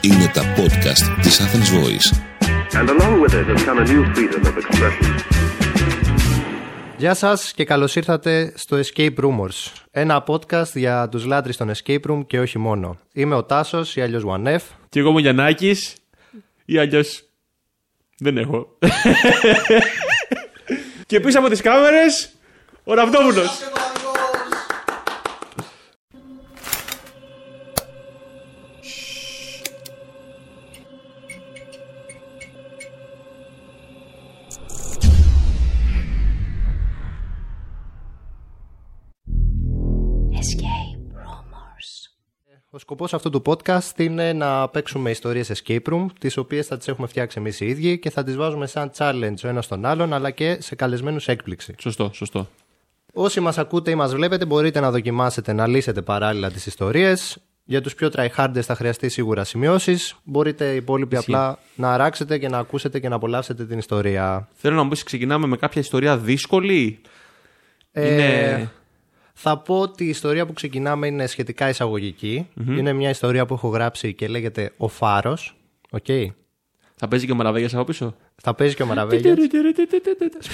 Είναι τα podcast της Athens Voice. And along with it has come a new freedom of expression. Γεια σας και καλώς ήρθατε στο Escape Rumors, ένα podcast για τους λάτρεις των Escape Room και όχι μόνο. Είμαι ο Τάσος ή αλλιώς One F. Και εγώ είμαι ο Γιαννάκης ή αλλιώς δεν έχω. και πίσω από τις κάμερες ο Ραυτόπουλος. Σκοπός αυτού του podcast είναι να παίξουμε ιστορίες Escape Room, τις οποίες θα τις έχουμε φτιάξει εμείς οι ίδιοι και θα τις βάζουμε σαν challenge ο ένας τον άλλον, αλλά και σε καλεσμένους έκπληξη. Σωστό, σωστό. Όσοι μας ακούτε ή μας βλέπετε μπορείτε να δοκιμάσετε να λύσετε παράλληλα τις ιστορίες. Για τους πιο tryharders θα χρειαστεί σίγουρα σημειώσεις. Μπορείτε οι υπόλοιποι απλά να αράξετε και να ακούσετε και να απολαύσετε την ιστορία. Θέλω να μου πεις ξεκινάμε με κάποια ιστορία δύσκολη; Ε, Είναι... Θα πω ότι η ιστορία που ξεκινάμε είναι σχετικά εισαγωγική. Είναι μια ιστορία που έχω γράψει και λέγεται Ο Φάρος. Οκ. Θα παίζει και ο Μαραβέγιας από πίσω; Θα παίζει και ο Μαραβέγιας.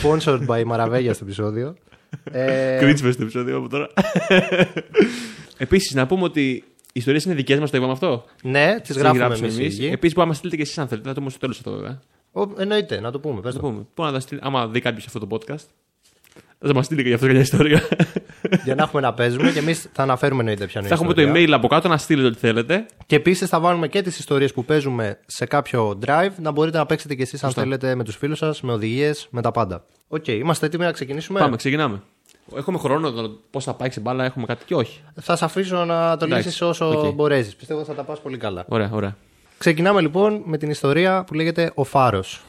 Sponsored by Μαραβέγιας το επεισόδιο. Ε, Κρίτσπες το επεισόδιο από τώρα. Επίσης να πούμε ότι οι ιστορίες είναι δικές μας, το είπαμε αυτό; ναι, τις Τις γράφουμε γράψουμε εμείς. οι εμείς. ίδιοι. Επίσης μπορείτε να μας στείλετε και εσείς αν θέλετε. Να το πούμε στο τέλος αυτό βέβαια. Ο, εννοείται, να το πούμε. Πες Θα το. πούμε. Μπορεί να τα στείλει, άμα δει κάποιος αυτό το podcast. Θα μας στείλει και γι' αυτό μια ιστορία. Για να έχουμε να παίζουμε και εμείς θα αναφέρουμε εννοείται ποια είναι η θα έχουμε το ιστορία. email από κάτω να στείλετε ό,τι θέλετε. Και επίσης θα βάλουμε και τις ιστορίες που παίζουμε σε κάποιο drive να μπορείτε να παίξετε κι εσείς αν Σωστά. θέλετε με τους φίλους σας, με οδηγίες, με τα πάντα. Οκ, είμαστε έτοιμοι να ξεκινήσουμε; Πάμε, ξεκινάμε. Έχουμε χρόνο πώς θα πάει, σε μπάλα, έχουμε κάτι και όχι. Θα σε αφήσω να το Εντάξει, λύσεις όσο οκ. μπορέσεις. Πιστεύω θα τα πας πολύ καλά. Ωραία, ωραία. Ξεκινάμε λοιπόν με την ιστορία που λέγεται Ο Φάρος.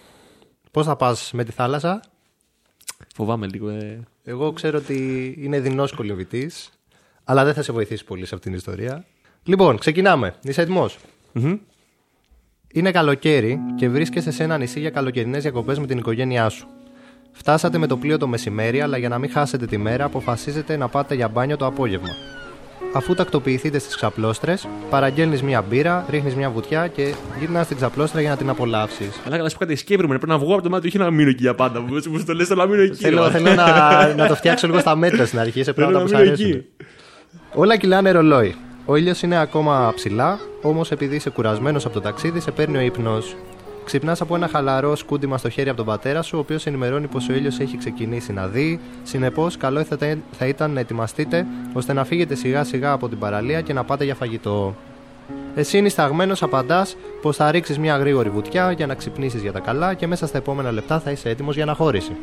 Πώς θα πας με τη θάλασσα; Φοβάμαι λίγο. Ε. Εγώ ξέρω ότι είναι δεινός κολυμπητή, αλλά δεν θα σε βοηθήσει πολύ σε αυτήν την ιστορία. Λοιπόν, ξεκινάμε. Είσαι έτοιμος; Μμμ. Είναι καλοκαίρι και βρίσκεσαι σε ένα νησί για καλοκαιρινές διακοπές με την οικογένειά σου. Φτάσατε με το πλοίο το μεσημέρι, αλλά για να μην χάσετε τη μέρα, αποφασίζετε να πάτε για μπάνιο το απόγευμα. Αφού τακτοποιηθείτε στις ξαπλώστρες, παραγγέλνεις μία μπύρα, ρίχνεις μία βουτιά και γυρνάς στην ξαπλώστρα για να την απολαύσεις. Αλλά να σου πω κάτι, escape room. Πρέπει να βγω από το μάτι, όχι να μείνω εκεί για πάντα. Μου μου το λες, θέλω να μείνω εκεί. Θέλω, ρε. θέλω να, να το φτιάξω λίγο στα μέτρα στην αρχή, σε Θέλω πράγματα να που σου μείνω αρέσουν. εκεί. Όλα κυλάνε ρολόι. Ο ήλιος είναι ακόμα ψηλά, όμως επειδή είσαι κουρασμένος από το ταξίδι, σε παίρνει ο ύπνος. Ξυπνάς από ένα χαλαρό σκούντιμα στο χέρι από τον πατέρα σου, ο οποίος ενημερώνει πως ο ήλιος έχει ξεκινήσει να δει. Συνεπώς, καλό θα, τε- θα ήταν να ετοιμαστείτε ώστε να φύγετε σιγά σιγά από την παραλία και να πάτε για φαγητό. Εσύ νησταγμένο απαντάς πως θα ρίξεις μια γρήγορη βουτιά για να ξυπνήσεις για τα καλά και μέσα στα επόμενα λεπτά θα είσαι έτοιμος για αναχώρηση.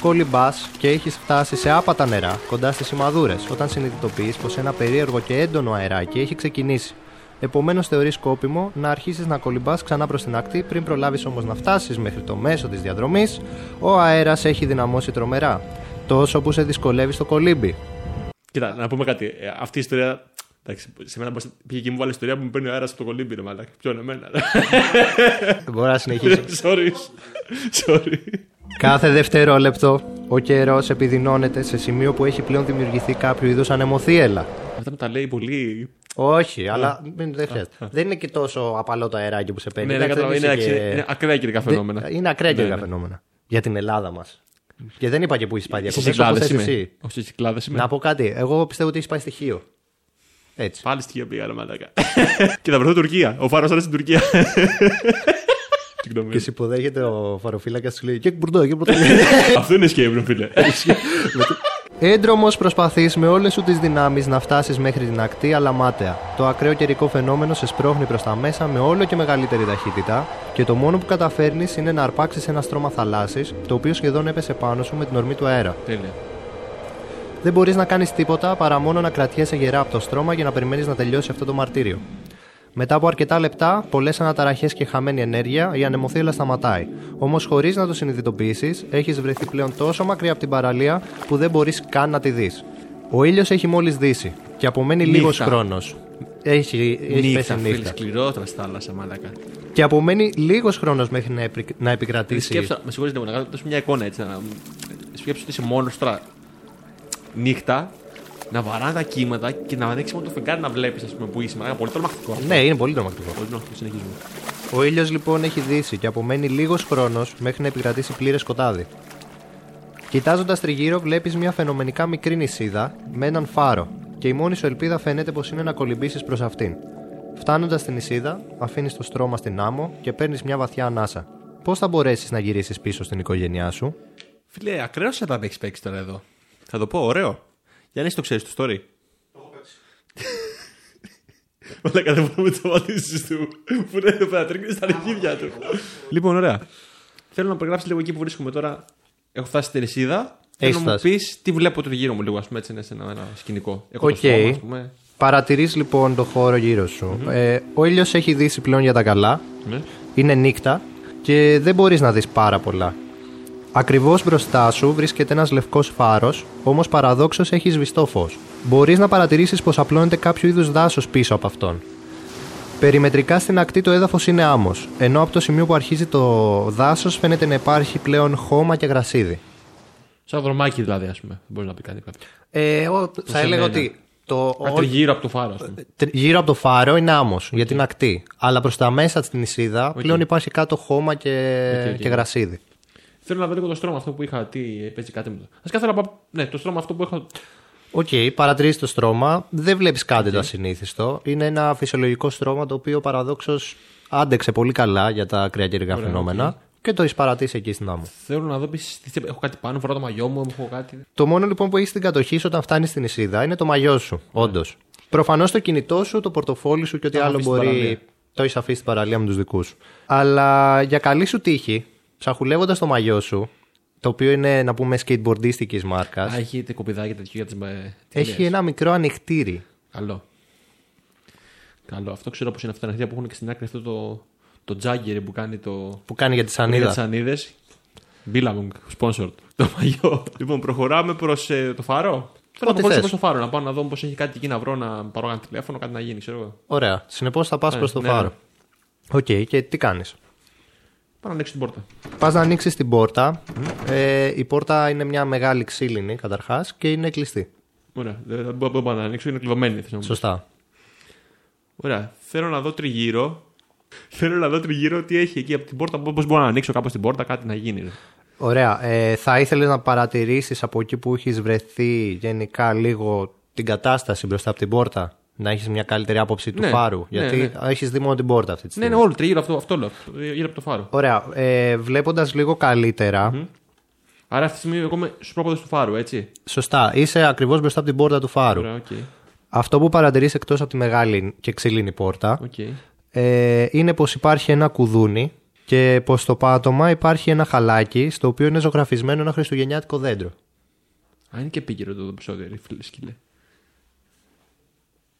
Κολυμπάς και έχεις φτάσει σε άπατα νερά κοντά στις σημαδούρες όταν συνειδητοποιείς πως ένα περίεργο και έντονο αεράκι έχει ξεκινήσει. Επομένως, θεωρείς σκόπιμο να αρχίσεις να κολυμπάς ξανά προς την ακτή πριν προλάβεις όμως να φτάσεις μέχρι το μέσο της διαδρομής. Ο αέρας έχει δυναμώσει τρομερά. Τόσο που σε δυσκολεύει στο κολύμπι. Κοίτα, να πούμε κάτι. Ε, Αυτή η ιστορία. Εντάξει, σε μένα μπορείς- πήγε και μου βάλει ιστορία που μου παίρνει ο αέρας από το κολύμπι, ρε μαλάκα. Ποιον εμένα. Μπορώ να συνεχίσω. Sorry. Sorry. Κάθε δευτερόλεπτο ο καιρός επιδεινώνεται σε σημείο που έχει πλέον δημιουργηθεί κάποιο είδου ανεμοθύελα. Αυτά μου τα λέει πολύ. Όχι, αλλά μην- δεν χρειάζεται. Δεν είναι και τόσο απαλό το αεράκι που σε παίρνει. Ναι, δεν Εντάξει, καταλαβαίνω. είσαι Είναι, και- είναι ακραία καιρικά φαινόμενα. Δεν- Είναι ακραία καιρικά ναι. φαινόμενα. Για την Ελλάδα μας. Και δεν είπα και που έχει πάει Στι διακοπέ. κυκλάδες Εσύ. είμαι. Όχι στι κυκλάδες είμαι. Να πω κάτι. Εγώ πιστεύω ότι έχει πάει στοιχείο. Έτσι. Πάλι στοιχεία πήγα, ρε μαλάκα. και θα βρεθώ Τουρκία. Ο Φάρος τώρα στην Τουρκία. Συγγνώμη. Και σε υποδέχεται ο φαροφύλακας σου λέει Και μπουρντό, και μπουρντό. Αυτό είναι escape room, φίλε. Έντρομος προσπαθείς με όλες σου τις δυνάμεις να φτάσεις μέχρι την ακτή, αλλά μάταια. Το ακραίο καιρικό φαινόμενο σε σπρώχνει προς τα μέσα με όλο και μεγαλύτερη ταχύτητα και το μόνο που καταφέρνεις είναι να αρπάξεις ένα στρώμα θαλάσσης, το οποίο σχεδόν έπεσε πάνω σου με την ορμή του αέρα. Τέλεια. Δεν μπορείς να κάνεις τίποτα παρά μόνο να κρατιέσαι γερά από το στρώμα για να περιμένεις να τελειώσει αυτό το μαρτύριο. Μετά από αρκετά λεπτά, πολλές αναταραχές και χαμένη ενέργεια, η ανεμοθύελα σταματάει. Όμως, χωρίς να το συνειδητοποιήσεις, έχεις βρεθεί πλέον τόσο μακριά από την παραλία που δεν μπορείς καν να τη δεις. Ο ήλιος έχει μόλις δύσει και απομένει Νύχτα. λίγος χρόνος. Έχει, έχει πέσει Νύχτα, φίλε, νύχτα. σκληρότερα στη θάλασσα, μαλάκα. Και απομένει λίγος χρόνος μέχρι να, επι- να επικρατήσει. Σκέψα, με συγχωρείτε λίγο, να δώσω μια εικόνα έτσι. Να... Σκέψου ότι είσαι μόνος τώρα νύχτα να βαράνε τα κύματα και να ανοίξει μόνο το φεγγάρι να βλέπεις, ας πούμε, που είσαι. Μαλάκα, πολύ τρομακτικό. αυτό. Ναι, είναι πολύ τρομακτικό. Πολύ τρομακτικό, συνεχίζουμε. Ο ήλιος λοιπόν έχει δύσει και απομένει λίγος χρόνος μέχρι να επικρατήσει πλήρες σκοτάδι. Κοιτάζοντας τριγύρω, βλέπεις μια φαινομενικά μικρή νησίδα με έναν φάρο, και η μόνη σου ελπίδα φαίνεται πως είναι να κολυμπήσεις προς αυτήν. Φτάνοντας στην νησίδα, αφήνεις το στρώμα στην άμμο και παίρνεις μια βαθιά ανάσα. Πώς θα μπορέσεις να γυρίσεις πίσω στην οικογένειά σου, Φίλε, ακραίος θα τα έχεις παίξει τώρα εδώ. Θα το πω, ωραίο. Γιάννη, το ξέρεις το story. Μαλάκα δεν μπορούμε να τις απαντήσεις του. Που είναι εδώ πέρα, τρέχει στα αρχίδια του. Λοιπόν, ωραία. Θέλω να περιγράψεις λίγο εκεί που βρίσκομαι τώρα. Έχω φτάσει στη νησίδα. Θέλω Έχεις να μου φτάσει. πεις τι βλέπω το γύρω μου λίγο, ας πούμε, έτσι είναι σε ένα, ένα σκηνικό. Έχω Οκ. το στόμα, ας πούμε. Παρατηρείς λοιπόν το χώρο γύρω σου. Ε, ο ήλιος έχει δύσει πλέον για τα καλά. Ναι. Είναι νύχτα και δεν μπορείς να δεις πάρα πολλά. Ακριβώς μπροστά σου βρίσκεται ένας λευκός φάρος, όμως παραδόξως έχει σβηστό φως. Μπορείς να παρατηρήσεις πως απλώνεται κάποιο είδους δάσος πίσω από αυτόν. Περιμετρικά στην ακτή το έδαφος είναι άμμος, ενώ από το σημείο που αρχίζει το δάσος φαίνεται να υπάρχει πλέον χώμα και γρασίδι. Σαν δρομάκι δηλαδή, ας πούμε. Μπορείς να πει κάτι κάποιο. Ε, ο- θα σε έλεγα μένα. ότι το, Κάτι γύρω από το φάρο, ας πούμε. Τρι- Γύρω από το φάρο είναι άμμος για την ακτή. Αλλά προς τα μέσα στην νησίδα πλέον υπάρχει κάτω χώμα και, Οκ, οκ. και γρασίδι. Θέλω να δω λίγο το στρώμα αυτό που είχα. Τι παίζει κάτι με το. Α κάθε να πάω. Ναι, το στρώμα αυτό που έχω. Οκ, παρατηρείς το στρώμα. Δεν βλέπεις κάτι το ασυνήθιστο. Είναι ένα φυσιολογικό στρώμα το οποίο παραδόξως άντεξε πολύ καλά για τα καιρικά φαινόμενα και το έχεις παρατήσει εκεί στην άμμο. Θέλω να δω επίσης. Έχω κάτι πάνω, φοράω το μαγιό μου, έχω κάτι. Το μόνο λοιπόν που έχεις στην κατοχή σου όταν φτάνεις στην νησίδα είναι το μαγιό σου, όντως. Προφανώς το κινητό σου, το πορτοφόλι σου και ό,τι Το έχω άλλο αφήσει στην μπορεί. παραλία. Το έχεις αφήσει στην παραλία με τους δικούς σου. Αλλά για καλή σου τύχη, ψαχουλεύοντας το μαγιό σου, το οποίο είναι να πούμε skateboardίστικης μάρκας, Α, έχει τε κοπηδάκια τέτοιο για τις. έχει ένα μικρό ανοιχτήρι. Καλό. Καλό. Αυτό ξέρω πώ είναι αυτά τα αρχεία που έχουν και στην άκρη αυτό το, το τζάγκερ που κάνει το. Που κάνει για τη Για σανίδα. τις ανίδες. Billabong, sponsored. Το μαγιό. λοιπόν, προχωράμε προς το φάρο. Θέλω να Ό,τι προχωρήσω θες. προς το φάρο, να πάω να δω πώ έχει κάτι εκεί να βρω, να πάρω ένα τηλέφωνο, κάτι να γίνει, ξέρω εγώ. Ωραία. Συνεπώς θα πας Ναι, προς το ναι, φάρο. Οκ, και τι κάνεις; Πάω να ανοίξω την πόρτα. Πας να ανοίξεις την πόρτα. Ε, η πόρτα είναι μια μεγάλη ξύλινη καταρχάς και είναι κλειστή. Ωραία. Δεν δεν μπορώ δεν μπορώ να ανοίξω, είναι κλειδωμένη. θες να μου πεις. Σωστά. Ωραία. Θέλω να δω τριγύρω. Θέλω να δω τριγύρω τι έχει εκεί από την πόρτα. Πώς μπορώ να ανοίξω κάπως την πόρτα, κάτι να γίνει. ρε. Ωραία. Ε, θα ήθελες να παρατηρήσεις από εκεί που έχεις βρεθεί γενικά λίγο την κατάσταση μπροστά από την πόρτα; Να έχεις μια καλύτερη άποψη του Ναι, φάρου. ναι, γιατί ναι. έχεις δει μόνο την πόρτα αυτή τη Ναι, στιγμή. ναι, όλο τριγύρω αυτό, αυτό λέω. Γύρω από το φάρο. Ωραία. Ε, Βλέποντας λίγο καλύτερα, Άρα αυτή τη στιγμή εγώ είμαι στους πρόποδες του φάρου, έτσι. σωστά, είσαι ακριβώς μπροστά από την πόρτα του φάρου. Ωραία, οκ. Αυτό που παρατηρείς εκτός από τη μεγάλη και ξύλινη πόρτα Οκ. ε, είναι πως υπάρχει ένα κουδούνι και πως στο πάτωμα υπάρχει ένα χαλάκι στο οποίο είναι ζωγραφισμένο ένα χριστουγεννιάτικο δέντρο. Α, είναι και επίκαιρο το επεισόδιο, ρε φίλε σκύλε.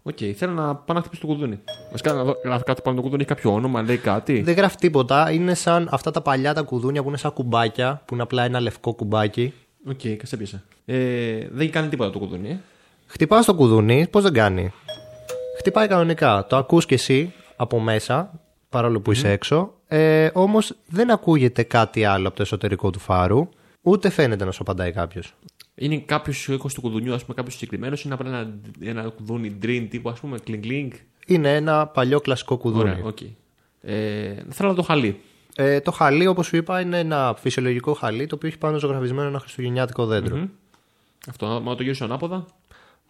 Οκ, θέλω να πάω να χτυπήσω το κουδούνι. Βασικά να δω να κάτω πάνω το κουδούνι, έχει κάποιο όνομα, λέει κάτι. Δεν γράφει τίποτα. Είναι σαν αυτά τα παλιά τα κουδούνια που είναι σαν κουμπάκια, που είναι απλά ένα λευκό κουμπάκι. OK, okay, κα σ' έπιασα. Ε, δεν κάνει τίποτα το κουδούνι, ε. Χτυπάς το κουδούνι, πώς δεν κάνει; Χτυπάει κανονικά. Το ακούς και εσύ από μέσα, παρόλο που είσαι έξω. Ε, Όμως δεν ακούγεται κάτι άλλο από το εσωτερικό του φάρου, ούτε φαίνεται να σου απαντάει κάποιος. Είναι κάποιος ήχος του κουδουνιού, ας πούμε, κάποιος συγκεκριμένος, είναι απλά ένα, ένα κουδούνι dream τύπου, ας πούμε, κλινγκ κλινγκ. Είναι ένα παλιό κλασικό κουδούνι. Ωραία, οκ. Ε, θέλω να δω χαλί. Ε, το χαλί, όπως σου είπα, είναι ένα φυσιολογικό χαλί το οποίο έχει πάνω ζωγραφισμένο ένα χριστουγεννιάτικο δέντρο. Αυτό, μα το γυρίσω ανάποδα.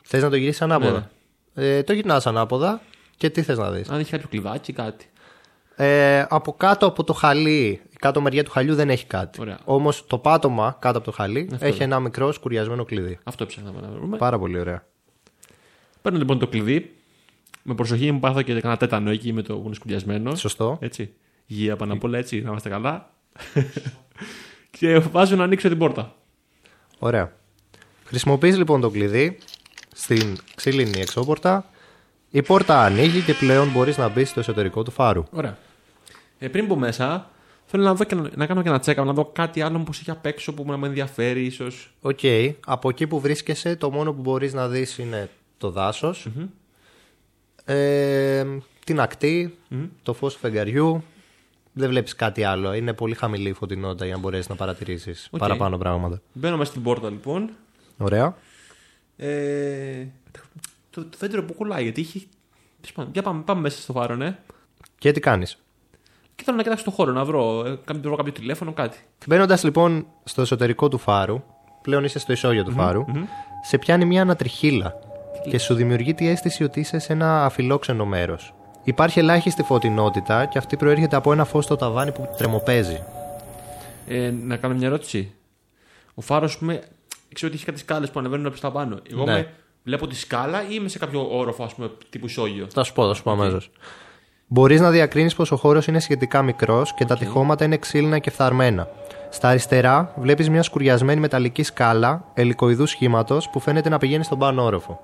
Θες να το γυρίσεις ανάποδα; Ε, το γυρνάς ανάποδα και τι θες να δεις; Αν έχει κάποιο κλειδάκι, κάτι. Ε, από κάτω από το χαλί, η κάτω μεριά του χαλιού δεν έχει κάτι. Ωραία. Όμως το πάτωμα κάτω από το χαλί Αυτό έχει είναι. ένα μικρό σκουριασμένο κλειδί. Αυτό ψάχναμε να βρούμε. Πάρα πολύ ωραία. Παίρνω λοιπόν το κλειδί. Με προσοχή μου πάθω και κανένα τέτανο εκεί με το που είναι σκουριασμένο. Σωστό. Έτσι. Υγεία πάνω απ' όλα έτσι, να είμαστε καλά. και βάζω να ανοίξω την πόρτα. Ωραία. Χρησιμοποιείς λοιπόν το κλειδί στην ξύλινη εξώπορτα. Η πόρτα ανοίγει και πλέον μπορείς να μπεις στο εσωτερικό του φάρου. Ωραία. Ε, πριν μπω μέσα, θέλω να, δω και να, να κάνω και ένα τσεκ α, να δω κάτι άλλο που έχει απ' έξω που να με ενδιαφέρει, ίσως. Οκ. Από εκεί που βρίσκεσαι, το μόνο που μπορείς να δεις είναι το δάσος ε, την ακτή, το φως του φεγγαριού. Δεν βλέπεις κάτι άλλο. Είναι πολύ χαμηλή η φωτεινότητα για να μπορέσεις να παρατηρήσεις Οκ. παραπάνω πράγματα. Μπαίνω μέσα στην πόρτα λοιπόν. Ωραία. Ε, το, το δέντρο που κολλάει, γιατί έχει. τέλος πάντων, Για πάμε, πάμε μέσα στο φάρο, ναι. Και τι κάνεις; Και θέλω να κοιτάξω το χώρο, να βρω, ε, κάποιο- βρω κάποιο τηλέφωνο, κάτι. Μπαίνοντα λοιπόν στο εσωτερικό του φάρου, πλέον είσαι στο ισόγειο του φαρου σε πιάνει μια ανατριχίλα και σου δημιουργεί τη αίσθηση ότι είσαι σε ένα αφιλόξενο μέρος. Υπάρχει ελάχιστη φωτεινότητα και αυτή προέρχεται από ένα φως στο ταβάνι που τρεμοπαίζει. Ε, να κάνω μια ερώτηση. Ο φάρος, ας πούμε, ξέρω ότι έχει κάτι σκάλες που ανεβαίνουν προ τα πάνω. Εγώ Ναι. με, βλέπω τη σκάλα ή είμαι σε κάποιο όροφο, ας πούμε, τύπου ισόγειο; Θα σου πω, θα σου πω αμέσως. Μπορείς να διακρίνεις πως ο χώρος είναι σχετικά μικρός και τα τοιχώματα είναι ξύλινα και φθαρμένα. Στα αριστερά βλέπεις μια σκουριασμένη μεταλλική σκάλα ελικοειδού σχήματος που φαίνεται να πηγαίνει στον πάνω όροφο.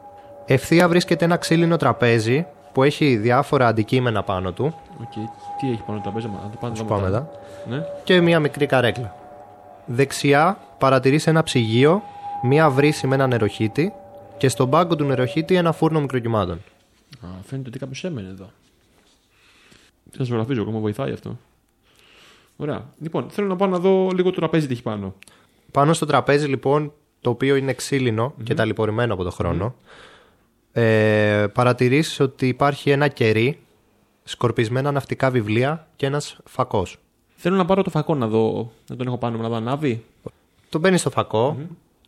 Ευθεία βρίσκεται ένα ξύλινο τραπέζι που έχει διάφορα αντικείμενα πάνω του. Οκ. Τι έχει πάνω το τραπέζι, να το πάμε Σου πάω μετά. Ναι. Και μια μικρή καρέκλα. Δεξιά παρατηρείς ένα ψυγείο, μια βρύση με ένα νεροχύτη και στον πάγκο του νεροχύτη ένα φούρνο μικροκυμάτων. Α, φαίνεται ότι κάποιος έμενε εδώ. Τι σα ζωγραφίζω, ακόμα βοηθάει αυτό. Ωραία. Λοιπόν, θέλω να πάω να δω λίγο το τραπέζι τι έχει πάνω. Πάνω στο τραπέζι λοιπόν, το οποίο είναι ξύλινο και ταλαιπωρημένο από το χρόνο, ε, παρατηρείς ότι υπάρχει ένα κερί, σκορπισμένα ναυτικά βιβλία και ένας φακός. Θέλω να πάρω το φακό να δω. Να τον έχω πάνω μου, να δω ανάβει. Το μπαίνει στο φακο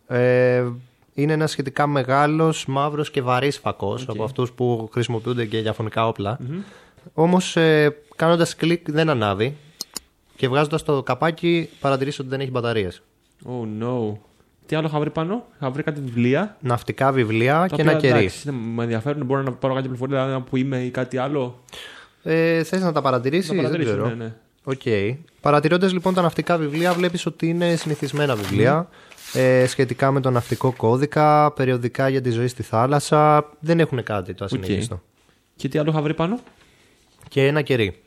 Ε, είναι ένας σχετικά μεγάλος, μαύρος και βαρύς φακός από αυτούς που χρησιμοποιούνται και για φονικά όπλα. Όμως ε, κάνοντας κλικ δεν ανάβει και βγάζοντας το καπάκι παρατηρείς ότι δεν έχει μπαταρίες. Oh no. Τι άλλο είχα βρει πάνω, είχα βρει κάτι βιβλία. Ναυτικά βιβλία τα και οποία, ένα κερί. εντάξει, είναι- με ενδιαφέρουν, μπορώ να πάρω κάποια πληροφορία δηλαδή, που είμαι ή κάτι άλλο. Ε, θες να τα παρατηρήσεις, Να τα παρατηρήσω, ξέρω. ναι, ναι. Οκ. Παρατηρώντας λοιπόν τα ναυτικά βιβλία, βλέπεις ότι είναι συνηθισμένα βιβλία ε, σχετικά με τον ναυτικό κώδικα, περιοδικά για τη ζωή στη θάλασσα. Δεν έχουν κάτι το ασυνήθιστο. Και τι άλλο είχα βρει πάνω; Και ένα κερί.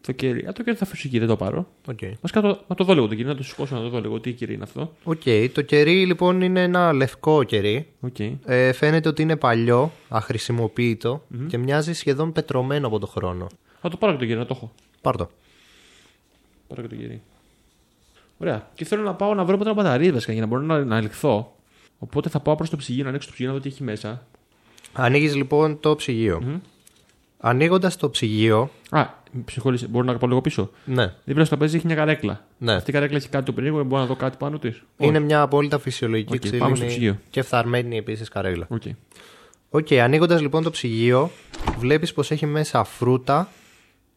Το κερί. Α, το κερί θα αφήσω εκεί, δεν το πάρω. Οκ. Μα το, να το δω λίγο το κερί, να το σηκώσω να το δω λίγο. Τι κερί είναι αυτό. Οκ. Το κερί λοιπόν είναι ένα λευκό κερί. Οκ. Ε, φαίνεται ότι είναι παλιό, αχρησιμοποίητο και μοιάζει σχεδόν πετρωμένο από το χρόνο. Θα το πάρω και το κερί, να το έχω. Πάρ' το. Πάρω και το κερί. Ωραία. Και θέλω να πάω να βρω πότε μπαταρίες βασικά για να μπορώ να, να ελιχθώ. Οπότε θα πάω προς το ψυγείο να ανοίξω το ψυγείο να δω τι έχει μέσα. Ανοίγεις λοιπόν το ψυγείο. Ανοίγοντας το ψυγείο, Α, με συγχωρείτε, μπορώ να πάω λίγο πίσω; ναι, Δίπλα στο τραπέζι έχει μια καρέκλα. ναι. Αυτή η καρέκλα έχει κάτι το περίεργο, μπορώ να δω κάτι πάνω της; Είναι μια απόλυτα φυσιολογική Οκ, πάμε στο ξύλινη ψυγείο. και φθαρμένη επίσης καρέκλα. OK. OK, ανοίγοντας λοιπόν το ψυγείο, βλέπεις πως έχει μέσα φρούτα,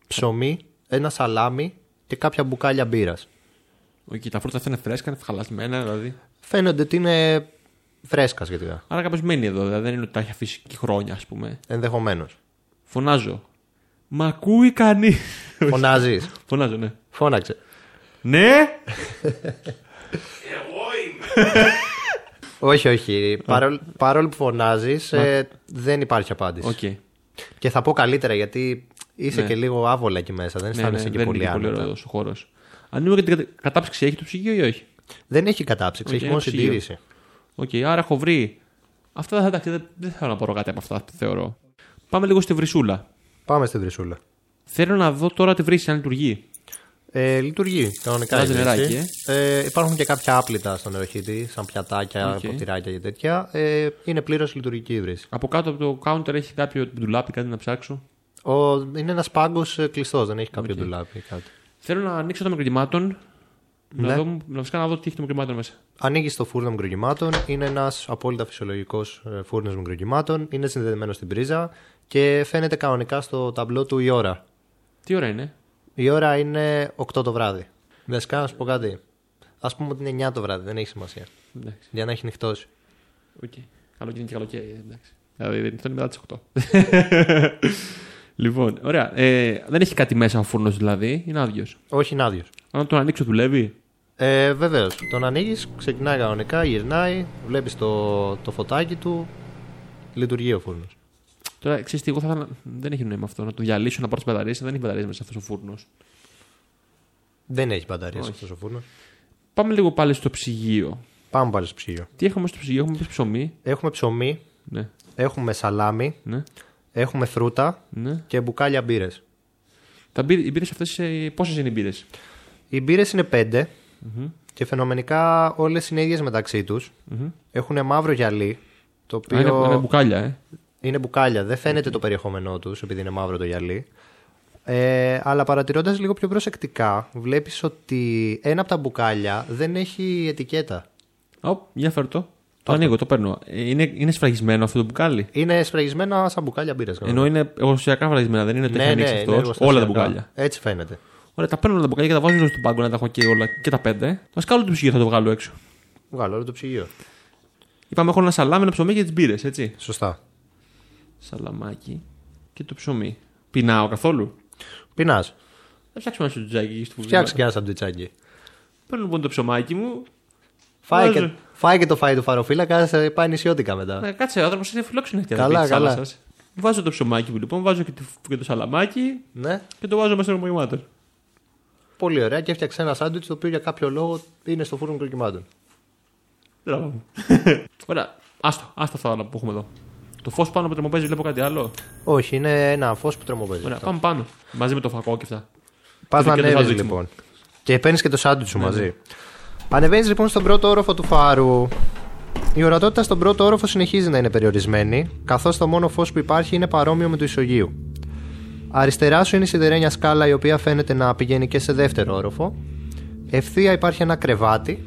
ψωμί, ένα σαλάμι και κάποια μπουκάλια μπύρας. Οκ, τα φρούτα αυτά είναι φρέσκα, είναι χαλασμένα δηλαδή. Φαίνονται ότι είναι φρέσκα σχετικά. Άρα κάποιος μένει εδώ, δηλαδή δεν είναι ότι τα έχει αφήσει και χρόνια, ας πούμε. Ενδεχομένως. Φωνάζω. Μ' ακούει κανείς. Φωνάζεις. Φωνάζω, ναι. Φώναξε. Ναι! όχι, όχι. Παρόλο, παρόλο που φωνάζεις, δεν υπάρχει απάντηση. Οκ. Και θα πω καλύτερα γιατί είσαι Ναι. και λίγο άβολα εκεί μέσα. Δεν Ναι, αισθάνεσαι ναι, και δεν πολύ είναι και πολύ άνετα. ωραίος ο χώρος. Ανοίγω και την κατα- κατάψυξη έχει το ψυγείο ή όχι; Δεν έχει κατάψυξη, Οκ, έχει μόνο ψυγείο. συντήρηση. Οκ, άρα έχω βρει. Αυτά δεν, εντάξει, δεν, δεν θέλω να πάρω κάτι από αυτά, θεωρώ. Πάμε λίγο στη βρυσούλα. Πάμε στη βρυσούλα. Θέλω να δω τώρα τη βρύση αν λειτουργεί. Ε, λειτουργεί κανονικά. Βγάζει η βρύση. νεράκι, Ε, υπάρχουν και κάποια άπλυτα στον νεροχύτη, σαν πιατάκια, Οκ. ποτηράκια και τέτοια. Ε, είναι πλήρως λειτουργική η βρύση. Από κάτω από το counter έχει κάποιο ντουλάπι, κάτι να ψάξω; Ο, είναι ένας πάγκος κλειστός, δεν έχει κάποιο Οκ. ντουλάπι ή κάτι. Θέλω να ανοίξω το μικροκυμάτων. Να, Ναι. δω, να, βασικά να δω τι έχει το μικροκυμάτων μέσα. Ανοίγεις το φούρνο μικροκυμάτων. Είναι ένας απόλυτα φυσιολογικός φούρνος μικροκυμάτων. Είναι συνδεδεμένο στην πρίζα και φαίνεται κανονικά στο ταμπλό του η ώρα. Τι ώρα είναι; Η ώρα είναι 8 το βράδυ. Βασικά να σου πω κάτι. Ας πούμε ότι είναι 9 το βράδυ, δεν έχει σημασία. Εντάξει. Για να έχει νυχτώσει. Οκ. Καλοκαίρι είναι και καλοκαίρι. Εντάξει. Δηλαδή αυτό είναι μετά τις 8. λοιπόν, ωραία. Ε, δεν έχει κάτι μέσα ο φούρνος δηλαδή. Είναι άδειος. Όχι, είναι άδειος. Αν τον ανοίξω, δουλεύει; Ε, Βεβαίως. Τον ανοίγεις, ξεκινάει κανονικά, γυρνάει, βλέπεις το, το φωτάκι του. Λειτουργεί ο φούρνος. Τώρα ξέρεις τι, εγώ θα ήθελα. να- Δεν έχει νόημα αυτό. Να το διαλύσω, να πάρω τις μπαταρίες. Δεν έχει μπαταρίες μέσα αυτός ο φούρνος. Δεν έχει μπαταρίες Όχι. αυτός ο φούρνος. Πάμε λίγο πάλι στο ψυγείο. Πάμε πάλι στο ψυγείο. Τι έχουμε στο ψυγείο, έχουμε πεις ψωμί. Έχουμε ψωμί, Ναι, έχουμε σαλάμι, ναι, έχουμε φρούτα ναι. και μπουκάλια μπύρες. Τα μπύρε, οι μπύρες αυτές, πόσες είναι οι μπύρες; Οι μπύρες είναι πέντε και φαινομενικά όλες είναι ίδιες μεταξύ τους. Έχουν μαύρο γυαλί Το Α, οποίο είναι, είναι μπουκάλια, ε. είναι μπουκάλια. Δεν φαίνεται το περιεχόμενό τους επειδή είναι μαύρο το γυαλί. Ε, αλλά παρατηρώντας λίγο πιο προσεκτικά, βλέπεις ότι ένα από τα μπουκάλια δεν έχει ετικέτα. Ω, για φέρ το. Το ανοίγω, το παίρνω. Ε, Είναι, είναι σφραγισμένο αυτό το μπουκάλι; Είναι σφραγισμένα σαν μπουκάλια μπύρα. Ενώ είναι εργοστασιακά σφραγισμένα, δεν είναι ότι έχει ανοίξει αυτό. Ναι, εργοστασιακά. Όλα τα μπουκάλια. Έτσι φαίνεται. Ωραία, τα παίρνω όλα τα μπουκάλια και τα βάζω στον πάγκο να τα έχω και όλα και τα πέντε. Μα κάνω το ψυγείο θα το βγάλω έξω. Βγάλω όλο το ψυγείο. Είπαμε έχω ένα σαλάμι, ένα ψωμί και τις μπύρες, έτσι. Σωστά. Σαλαμάκι και το ψωμί. Πεινάω καθόλου; Πεινάς. Θα φτιάξουμε ένα σουτζάκι στο Φτιάξε και ένα σαντουιτσάκι. Παίρνω λοιπόν το ψωμάκι μου. Φάει Βάζω. και, φάει και το φάι του φαροφύλακα, σε πάει νησιώτικα μετά. Ε, κάτσε, ο άνθρωπος είναι φιλόξενο έχει Καλά, τη καλά. θάλασσας. Βάζω το ψωμάκι μου λοιπόν, βάζω και το, και το σαλαμάκι Ναι. και το βάζω μέσα στο ρομογεμάτο. Πολύ ωραία και έφτιαξε ένα σάντουιτς το οποίο για κάποιο λόγο είναι στο φούρνο κροκυμάτων. Μπράβο μου. Ωραία, άστο, άστο αυτά όλα που έχουμε εδώ. Το φως πάνω από το τρομοπέζι βλέπω κάτι άλλο; Όχι, είναι ένα φως που τρομοπαίζει. Ωραία, πάμε πάνω. Μαζί με το φακό και αυτά. Πας Και να το ανέβεις σάντουιτς μου. λοιπόν. Και παίρνεις και το σάντουιτς σου Ναι, μαζί. Ανεβαίνεις λοιπόν στον πρώτο όροφο του φάρου. Η ορατότητα στον πρώτο όροφο συνεχίζει να είναι περιορισμένη, καθώς το μόνο φως που υπάρχει είναι παρόμοιο με του ισογείου. Αριστερά σου είναι η σιδερένια σκάλα η οποία φαίνεται να πηγαίνει και σε δεύτερο όροφο. Ευθεία υπάρχει ένα κρεβάτι.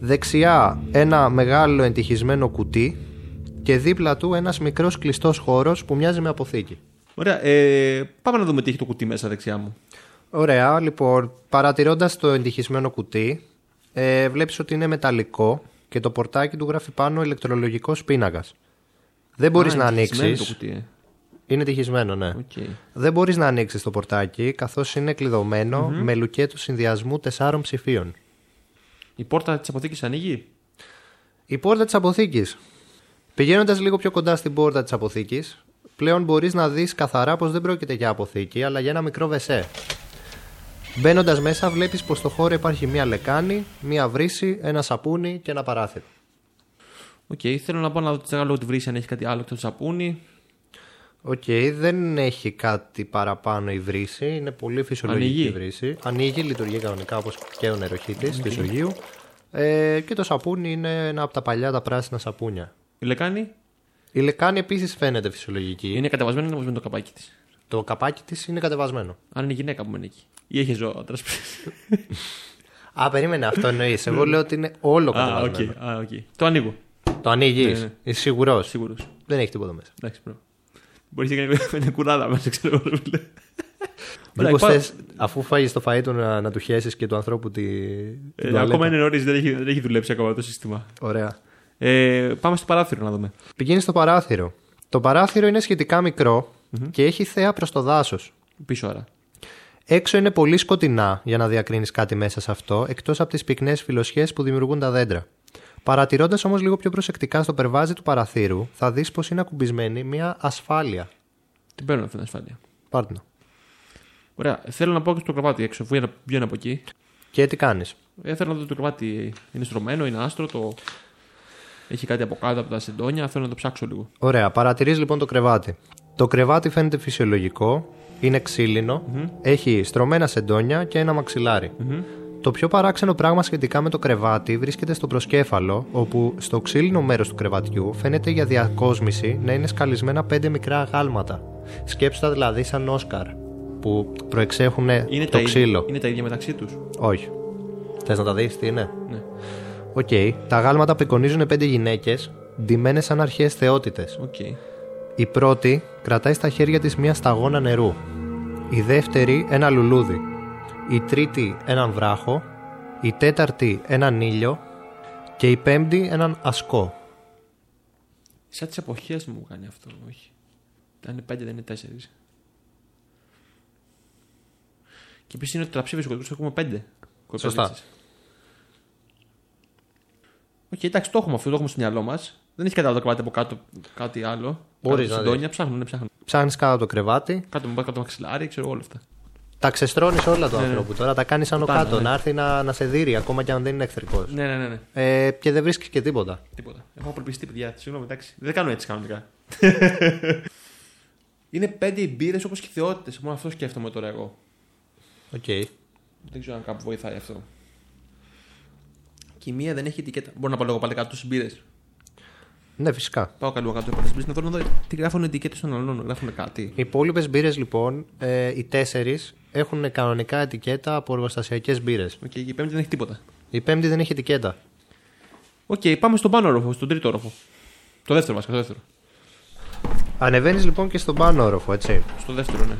Δεξιά ένα μεγάλο εντοιχισμένο κουτί. Και δίπλα του ένας μικρός κλειστός χώρος που μοιάζει με αποθήκη. Ωραία, ε, πάμε να δούμε τι έχει το κουτί μέσα δεξιά μου. Ωραία, λοιπόν, παρατηρώντας το εντοιχισμένο κουτί, ε, βλέπεις ότι είναι μεταλλικό και το πορτάκι του γράφει πάνω ηλεκτρολογικός πίνακας. Δεν μπορείς Α, να είναι εντοιχισμένο ανοίξεις. Το κουτί, ε. Είναι εντοιχισμένο, ναι. Οκ. Δεν μπορείς να ανοίξεις το πορτάκι, καθώς είναι κλειδωμένο με λουκέτο συνδυασμού τεσσάρων ψηφίων. Η πόρτα της αποθήκης ανοίγει; Η πόρτα της αποθήκης. Πηγαίνοντας λίγο πιο κοντά στην πόρτα της αποθήκης, πλέον μπορείς να δεις καθαρά πως δεν πρόκειται για αποθήκη, αλλά για ένα μικρό βεσέ. Μπαίνοντας μέσα, βλέπεις πως στο χώρο υπάρχει μία λεκάνη, μία βρύση, ένα σαπούνι και ένα παράθυρο. Οκ, θέλω να πάω να δω τη λίγο τη βρύση αν έχει κάτι άλλο εκτός σαπούνι. Οκ, δεν έχει κάτι παραπάνω η βρύση, είναι πολύ φυσιολογική Ανοίγει. η βρύση. Ανοίγει, λειτουργεί κανονικά όπως και ο νεροχύτης του ισογείου. Ε, και το σαπούνι είναι ένα από τα παλιά τα πράσινα σαπούνια. Η λεκάνη; Η λεκάνη επίσης φαίνεται φυσιολογική. είναι κατεβασμένη ή είναι το καπάκι της. Το καπάκι της είναι κατεβασμένο. Αν είναι γυναίκα που μένει εκεί. Ή έχει ζώο άντρα. Α, περίμενε αυτό εννοείς. Εγώ λέω ότι είναι όλο Α, οκ. κατεβασμένο. α, οκ. Το ανοίγω. Το ανοίγεις. Ναι, ναι. Είσαι σίγουρος; Σίγουρος. Δεν έχει τίποτα μέσα. Εντάξει, bro. Μπορεί να κάνει μια κουράδα μέσα, ξέρω εγώ. ρε φίλε. Ωραία, Μήπως πάω- θες, αφού φάγεις το φαΐ του, να, να του χέσεις και του ανθρώπου τη. την Ε, τουαλέτα. Ακόμα είναι νωρίς, δεν έχει, δεν έχει δουλέψει ακόμα το σύστημα. Ωραία. Ε, πάμε στο παράθυρο να δούμε. Πηγαίνεις στο παράθυρο. Το παράθυρο είναι σχετικά μικρό και έχει θέα προς το δάσος. Πίσω άρα. Έξω είναι πολύ σκοτεινά για να διακρίνεις κάτι μέσα σε αυτό, εκτός από τις πυκνές φυλλωσιές που δημιουργούν τα δέντρα. Παρατηρώντας όμως λίγο πιο προσεκτικά στο περβάζι του παραθύρου, θα δεις πως είναι ακουμπισμένη μια ασφάλεια. Την παίρνω αυτή την ασφάλεια. Πάρτε να. Ωραία. Θέλω να πάω και στο κρεβάτι έξω, αφού βγαίνω από εκεί. Και τι κάνεις; Ε, θέλω να δω το κρεβάτι. Είναι στρωμένο, είναι άστρο. Το... Έχει κάτι από κάτω από τα σεντόνια. Θέλω να το ψάξω λίγο. Ωραία, παρατηρείς λοιπόν το κρεβάτι. Το κρεβάτι φαίνεται φυσιολογικό, είναι ξύλινο, έχει στρωμένα σεντόνια και ένα μαξιλάρι. Το πιο παράξενο πράγμα σχετικά με το κρεβάτι βρίσκεται στο προσκέφαλο, όπου στο ξύλινο μέρος του κρεβατιού φαίνεται για διακόσμηση να είναι σκαλισμένα πέντε μικρά αγάλματα. Σκέψου τα δηλαδή σαν Όσκαρ, που προεξέχουν Είναι, το τα, ξύλο. ίδια, είναι τα ίδια μεταξύ τους. Όχι. Θες να τα δεις τι είναι; Ναι. Οκ. Τα αγάλματα απεικονίζουν πέντε γυναίκες, ντυμένες σαν αρχαίες θεότητες. Οκ. Η πρώτη κρατάει στα χέρια της μία σταγόνα νερού. Η δεύτερη ένα λουλούδι. Η τρίτη έναν βράχο. Η τέταρτη έναν ήλιο. Και η πέμπτη έναν ασκό. Σαν τις εποχές μου κάνει αυτό, όχι. Αν είναι πέντε, δεν είναι τέσσερις. Και επίσης είναι ότι τραψίβε κοντού έχουμε πέντε. Σωστά. κοπέλες. Οκ, εντάξει, το έχουμε αυτό, το έχουμε στο μυαλό μας. Δεν έχει κάτι άλλο το κρεβάτι από κάτω, κάτι άλλο. Μπορείς Κάτω να σεντόνια, ψάχνουν, ναι, ψάχνουν. Ψάχνεις κάτω από το κρεβάτι. Κάτω με κάτω το μαξιλάρι, ξέρω όλα αυτά. Τα ξεστρώνεις όλα του Ναι, ναι. ανθρώπου τώρα. Τα κάνεις άνω Πάνω, κάτω. ναι. Να έρθει να, να σε δείρει ακόμα και αν δεν είναι εχθρικός. Ναι, ναι, ναι. ναι. Ε, και δεν βρίσκεις και τίποτα. Τίποτα. Έχω απελπιστεί, παιδιά. Συγγνώμη, εντάξει. Δεν κάνω έτσι κανονικά. είναι πέντε οι μπύρες όπως και οι θεότητες. Μόνο αυτό σκέφτομαι τώρα εγώ. Οκ. Δεν ξέρω αν κάπου βοηθάει αυτό. Και η μία δεν έχει ετικέτα. Μπορώ να πάω λίγο πάλι κάτω στις μπύρες. Ναι, φυσικά. Πάω καλό κάτω από τις να θέλω να δω τι γράφουν ετικέτες των άλλων. Γράφουν κάτι. Οι υπόλοιπες μπύρες λοιπόν, ε, οι τέσσερις, έχουν κανονικά ετικέτα από εργοστασιακές μπύρες. Οκ, και η πέμπτη δεν έχει τίποτα. Η πέμπτη δεν έχει ετικέτα. Οκ, πάμε στον πάνω όροφο, στον τρίτο όροφο. Το δεύτερο βασικά, το δεύτερο. Ανεβαίνεις λοιπόν και στον πάνω όροφο, έτσι. Στο δεύτερο, ναι.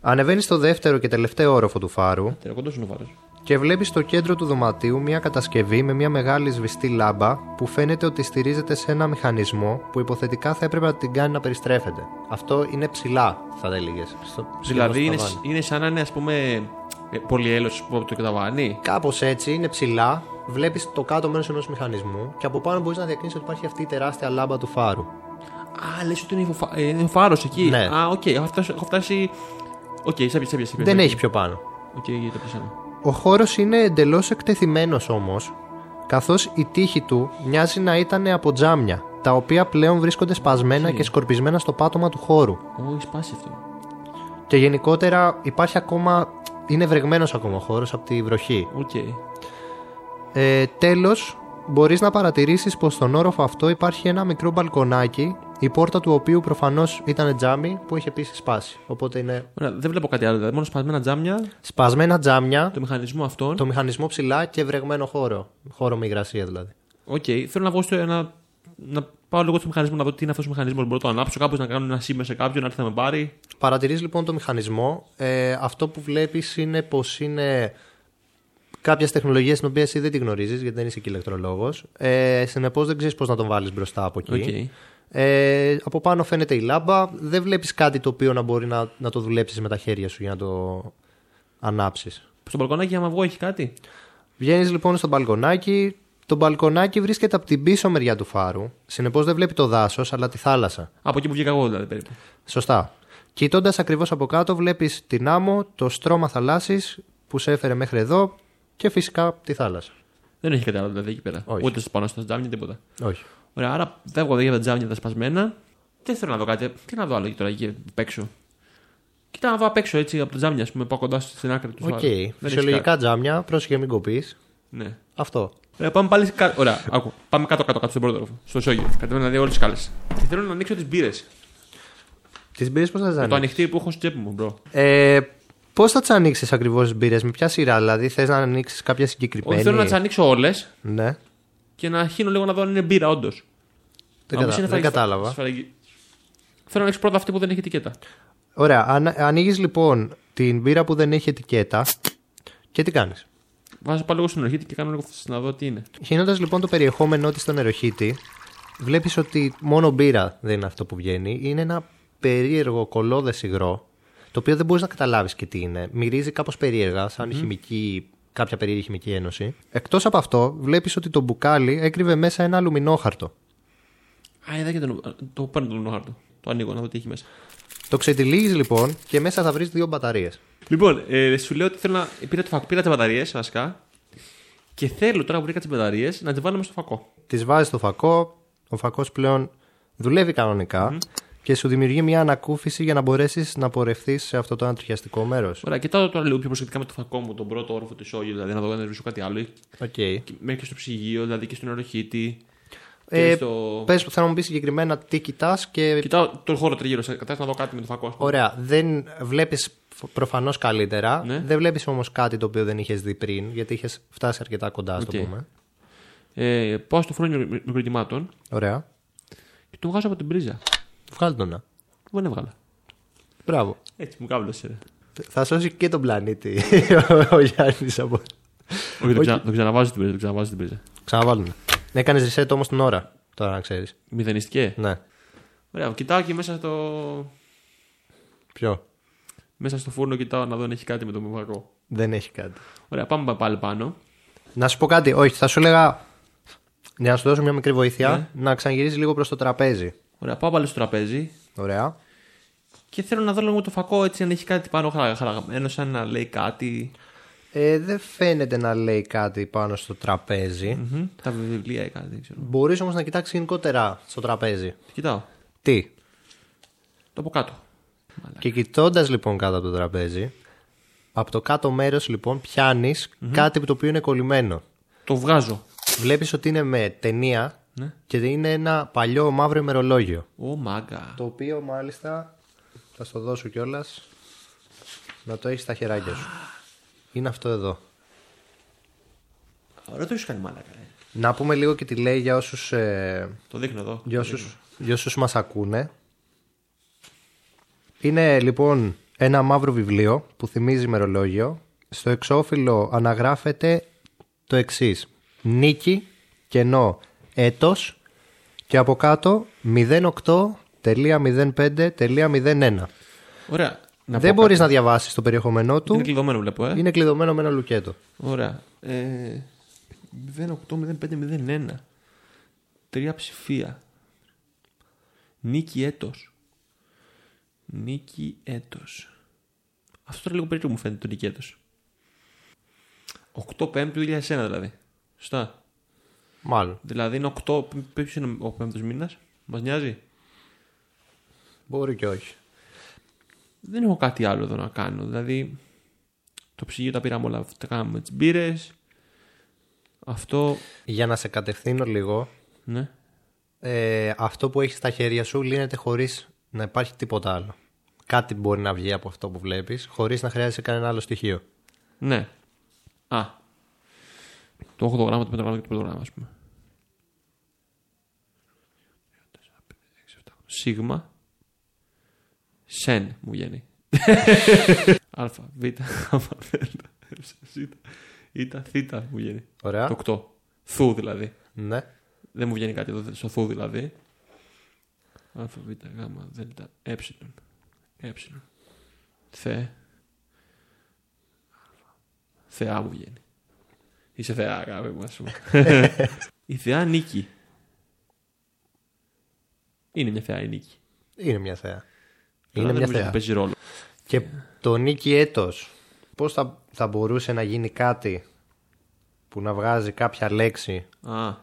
Ανεβαίνεις στο δεύτερο και τελευταίο όροφο του φάρου Τερακοντό είναι ο βάρο. Και βλέπεις στο κέντρο του δωματίου μια κατασκευή με μια μεγάλη σβηστή λάμπα που φαίνεται ότι στηρίζεται σε ένα μηχανισμό που υποθετικά θα έπρεπε να την κάνει να περιστρέφεται. Αυτό είναι ψηλά, θα έλεγες. Δηλαδή είναι, είναι σαν να είναι ας πούμε ε, πολυέλος που το καταβάνει. Κάπως έτσι, είναι ψηλά. Βλέπεις το κάτω μέρος ενός μηχανισμού και από πάνω μπορείς να διακρίνεις ότι υπάρχει αυτή η τεράστια λάμπα του φάρου. Α, λες ότι είναι ο, φα... ε, είναι ο φάρος εκεί. Ναι. Α, οκ, έχω φτάσει. Έχω φτάσει... OK, okay, σάπια, σάπια, σάπια. Δεν έχει πιο πάνω. OK, okay, το πιάσαμε. Ο χώρος είναι εντελώς εκτεθειμένος όμως, καθώς οι τοίχοι του μοιάζει να ήταν από τζάμια, τα οποία πλέον βρίσκονται σπασμένα Οκ. και σκορπισμένα στο πάτωμα του χώρου. Ω, έχεις σπάσει αυτό. Και γενικότερα υπάρχει ακόμα. είναι βρεγμένος ακόμα ο χώρος από τη βροχή. Οκ. Ε, Τέλος, μπορείς να παρατηρήσεις πως στον όροφο αυτό υπάρχει ένα μικρό μπαλκονάκι, η πόρτα του οποίου προφανώς ήταν τζάμι που είχε επίσης σπάσει. Οπότε είναι Ωραία, δεν βλέπω κάτι άλλο. Δηλαδή, μόνο σπασμένα τζάμια, σπασμένα τζάμια, το μηχανισμό αυτόν. το μηχανισμό ψηλά και βρεγμένο χώρο. Χώρο με υγρασία δηλαδή. Οκ, θέλω να βγω στο ένα. Να πάω λίγο στο μηχανισμό να δω τι είναι αυτός ο μηχανισμός. Μπορώ να το ανάψω κάπως, να κάνω ένα σήμα σε κάποιον, να έρθει να με πάρει. Παρατηρείς λοιπόν το μηχανισμό. Ε, αυτό που βλέπεις είναι πως είναι κάποιες τεχνολογίες την οποία εσύ δεν τη γνωρίζεις γιατί δεν είσαι και ηλεκτρολόγος. Ε, συνεπώς δεν ξέρεις πώς να τον βάλεις μπροστά από εκεί. Οκ. Ε, από πάνω φαίνεται η λάμπα. Δεν βλέπεις κάτι το οποίο να μπορεί να, να το δουλέψεις με τα χέρια σου για να το ανάψεις. Στο μπαλκονάκι, άμα βγω, έχει κάτι; Βγαίνεις λοιπόν στο μπαλκονάκι. Το μπαλκονάκι βρίσκεται από την πίσω μεριά του φάρου. Συνεπώς δεν βλέπει το δάσος αλλά τη θάλασσα. Από εκεί που βγήκα εγώ, δηλαδή περίπου. Σωστά. Κοιτώντας ακριβώς από κάτω, βλέπεις την άμμο, το στρώμα θαλάσσης που σε έφερε μέχρι εδώ και φυσικά τη θάλασσα. Δεν έχει κάτι άλλο δηλαδή εκεί πέρα. Όχι. Ούτε πάνω στα τζάμια, τίποτα. Όχι. Ωραία, άρα φεύγω εδώ για τα τζάμια τα σπασμένα. Δεν θέλω να δω κάτι. Τι να δω άλλο εκεί τώρα εκεί απ' έξω. Κοίτα να δω απ' έξω έτσι από τα τζάμια, ας πούμε, πάω κοντά στην άκρη του. Οκ. φάρου. Δεν έχει Φυσιολογικά τζάμια, πρόσεχε μην κοπείς. κάτι. Ναι. Αυτό. Ωραία, πάμε πάλι. Κα... Ωραία, άκου. Πάμε κάτω-κάτω κάτω στον πρώτο όροφο. Στο ισόγειο. Κατεβαίνω δηλαδή όλες τις σκάλες. Και θέλω να ανοίξω τις μπύρες. Τις μπύρες πώς θα τις Το ανοίξεις; ανοιχτήρι που έχω στη τσέπη μου, bro. Ε, πώς θα τις ανοίξεις ακριβώς τις μπύρες, με ποια σειρά, δηλαδή θες να ανοίξεις κάποια συγκεκριμένη. Όχι, θέλω να τις ανοίξω όλες Ναι. Και να χύνω λίγο να δω αν είναι μπύρα, όντως. Δεν, κατα... δεν κατάλαβα. Θέλω να ανοίξω πρώτα αυτή που δεν έχει ετικέτα. Ωραία. Αν... Ανοίγεις λοιπόν την μπύρα που δεν έχει ετικέτα και τι κάνεις; Βάζω πάλι λίγο στην ορχήτη και κάνω λίγο να δω τι είναι. Χύνοντας λοιπόν το περιεχόμενό της στον νεροχύτη, βλέπεις ότι μόνο μπύρα δεν είναι αυτό που βγαίνει. Είναι ένα περίεργο κολόδες υγρό, το οποίο δεν μπορείς να καταλάβεις και τι είναι. Μυρίζει κάπως περίεργα, σαν χημική, κάποια περίεργη χημική ένωση. Εκτός από αυτό, βλέπεις ότι το μπουκάλι έκρυβε μέσα ένα αλουμινόχαρτο. Α, είδα και το, το παίρνω το λουνόχαρτο. Το ανοίγω να δω τι έχει μέσα. Το ξετυλίγεις λοιπόν και μέσα θα βρεις δύο μπαταρίες. Λοιπόν, ε, σου λέω ότι θέλω να. Πήρα, το φακό, πήρα τις μπαταρίες βασικά. Και θέλω τώρα που βρήκα τις μπαταρίες να τις βάλουμε στο φακό. Τις βάζεις στο φακό, ο φακός πλέον δουλεύει κανονικά και σου δημιουργεί μια ανακούφιση για να μπορέσεις να πορευτεί σε αυτό το ανατριχιαστικό μέρος. Ωραία, κοιτάω τώρα λίγο πιο προσεκτικά με το φακό μου, τον πρώτο όροφο της Όγιου, δηλαδή να δω αν δεν βρίσκω κάτι άλλο. Οκ. Και Μέχρι και στο ψυγείο, δηλαδή και στον νεροχύτη. Και Ε, στο... Πες, θα μου πεις συγκεκριμένα τι κοιτάς και. Κοιτάω τον χώρο τριγύρω, καταρχάς να δω κάτι με το φακό. ας πούμε. Ωραία. Δεν βλέπεις προφανώς καλύτερα. Ναι. Δεν βλέπεις όμως κάτι το οποίο δεν είχες δει πριν, γιατί είχες φτάσει αρκετά κοντά, ας το Οκ. πούμε. Ε, πάω στο φούρνο μικ- μικροκυμάτων Ωραία. και τον βγάζω από την πρίζα. Βγάλε τον, ναι. Που δεν έβγαλα. Μπράβο. Έτσι μου κάβλωσε. ρε. Θα σώσει και τον πλανήτη ο Γιάννης από. Όχι, τον, ξα... τον ξαναβάζω στην πρίζα. Τον ξαναβάζω στην πρίζα. Ξαναβάλουν. Έκανε reset όμως την ώρα. Τώρα να ξέρεις. Μηδενιστικέ. Ναι. Ωραία, κοιτάω και μέσα στο, Ποιο; μέσα στο φούρνο κοιτάω να δω αν έχει κάτι με το φακό. Δεν έχει κάτι. Ωραία, πάμε πάλι πάνω. Να σου πω κάτι. Όχι, θα σου έλεγα. Για να σου δώσω μια μικρή βοήθεια, Ναι. να ξαναγυρίσει λίγο προς το τραπέζι. Ωραία, πάω πάλι στο τραπέζι Ωραία. και θέλω να δω λίγο το φακό έτσι αν έχει κάτι πάνω χαρα- χαραγμένο, σαν να λέει κάτι. Ε, δεν φαίνεται να λέει κάτι πάνω στο τραπέζι. Μμμ, Τα βιβλία ή κάτι, δεν ξέρω. Μπορείς όμως να κοιτάξεις γενικότερα στο τραπέζι. Κοιτάω. Τι; Το από κάτω. Και κοιτώντας λοιπόν κάτω από το τραπέζι, από το κάτω μέρος λοιπόν πιάνεις κάτι που το οποίο είναι κολλημένο. Το βγάζω. Βλέπεις ότι είναι με ταινία Ναι. και είναι ένα παλιό μαύρο ημερολόγιο. Ω μάγκα. Το οποίο μάλιστα θα στο δώσω κιόλας να το έχεις στα χεράκια σου. Είναι αυτό εδώ. Ωραία, το έχεις κάνει μάλακα. Ε. Να πούμε λίγο και τι λέει για όσους, ε, Το δείχνω εδώ. για όσους, για όσους μας ακούνε. Είναι λοιπόν ένα μαύρο βιβλίο που θυμίζει ημερολόγιο. Στο εξώφυλλο αναγράφεται το εξής. Νίκη, κενό, έτος και από κάτω 08.05.01. Ωραία. Να Δεν πω μπορείς να κάτι. διαβάσεις το περιεχόμενό του. Είναι κλειδωμένο, βλέπω, ε. Είναι κλειδωμένο με ένα λουκέτο. Ωραία. Ε, 080501. Τρία ψηφία. Νίκη έτος. Νίκη έτος. Αυτό τώρα λίγο περίεργο μου φαίνεται το νίκη έτος. 8 Πέμπτου 2001 δηλαδή. Σωστά. Μάλλον. Δηλαδή είναι 8. Ποιο είναι ο πέμπτος μήνας. Μας νοιάζει; Μπορεί και όχι. Δεν έχω κάτι άλλο εδώ να κάνω. Δηλαδή, το ψυγείο τα πήραμε όλα. Τα κάναμε τις μπύρες. Αυτό. Για να σε κατευθύνω λίγο, Ναι. ε, αυτό που έχεις στα χέρια σου λύνεται χωρίς να υπάρχει τίποτα άλλο. Κάτι μπορεί να βγει από αυτό που βλέπεις, χωρίς να χρειάζεσαι κανένα άλλο στοιχείο. Ναι. Α. Το 8 γράμμα, το 5 γράμμα και το 5 γράμμα, ας πούμε. Σίγμα. Σεν μου βγαίνει. Α, Β, Α, Δ, Ε, Ζ, Ήτα, Θ μου βγαίνει. Ωραία. Το 8. Θου δηλαδή. Ναι. Δεν μου βγαίνει κάτι εδώ στο θου δηλαδή. Α, Β, Γ, Δ, Ε. Ε. Θε. Θεά μου βγαίνει. Είσαι θεά, αγάπη μου, ας πούμε. η θεά Νίκη. Είναι μια θεά η Νίκη. Είναι μια θεά. Αλλά Είναι δεν μια νομίζω θεά. ότι Παίζει ρόλο. Και το νίκη έτος, πώς θα, θα μπορούσε να γίνει κάτι που να βγάζει κάποια λέξη Α,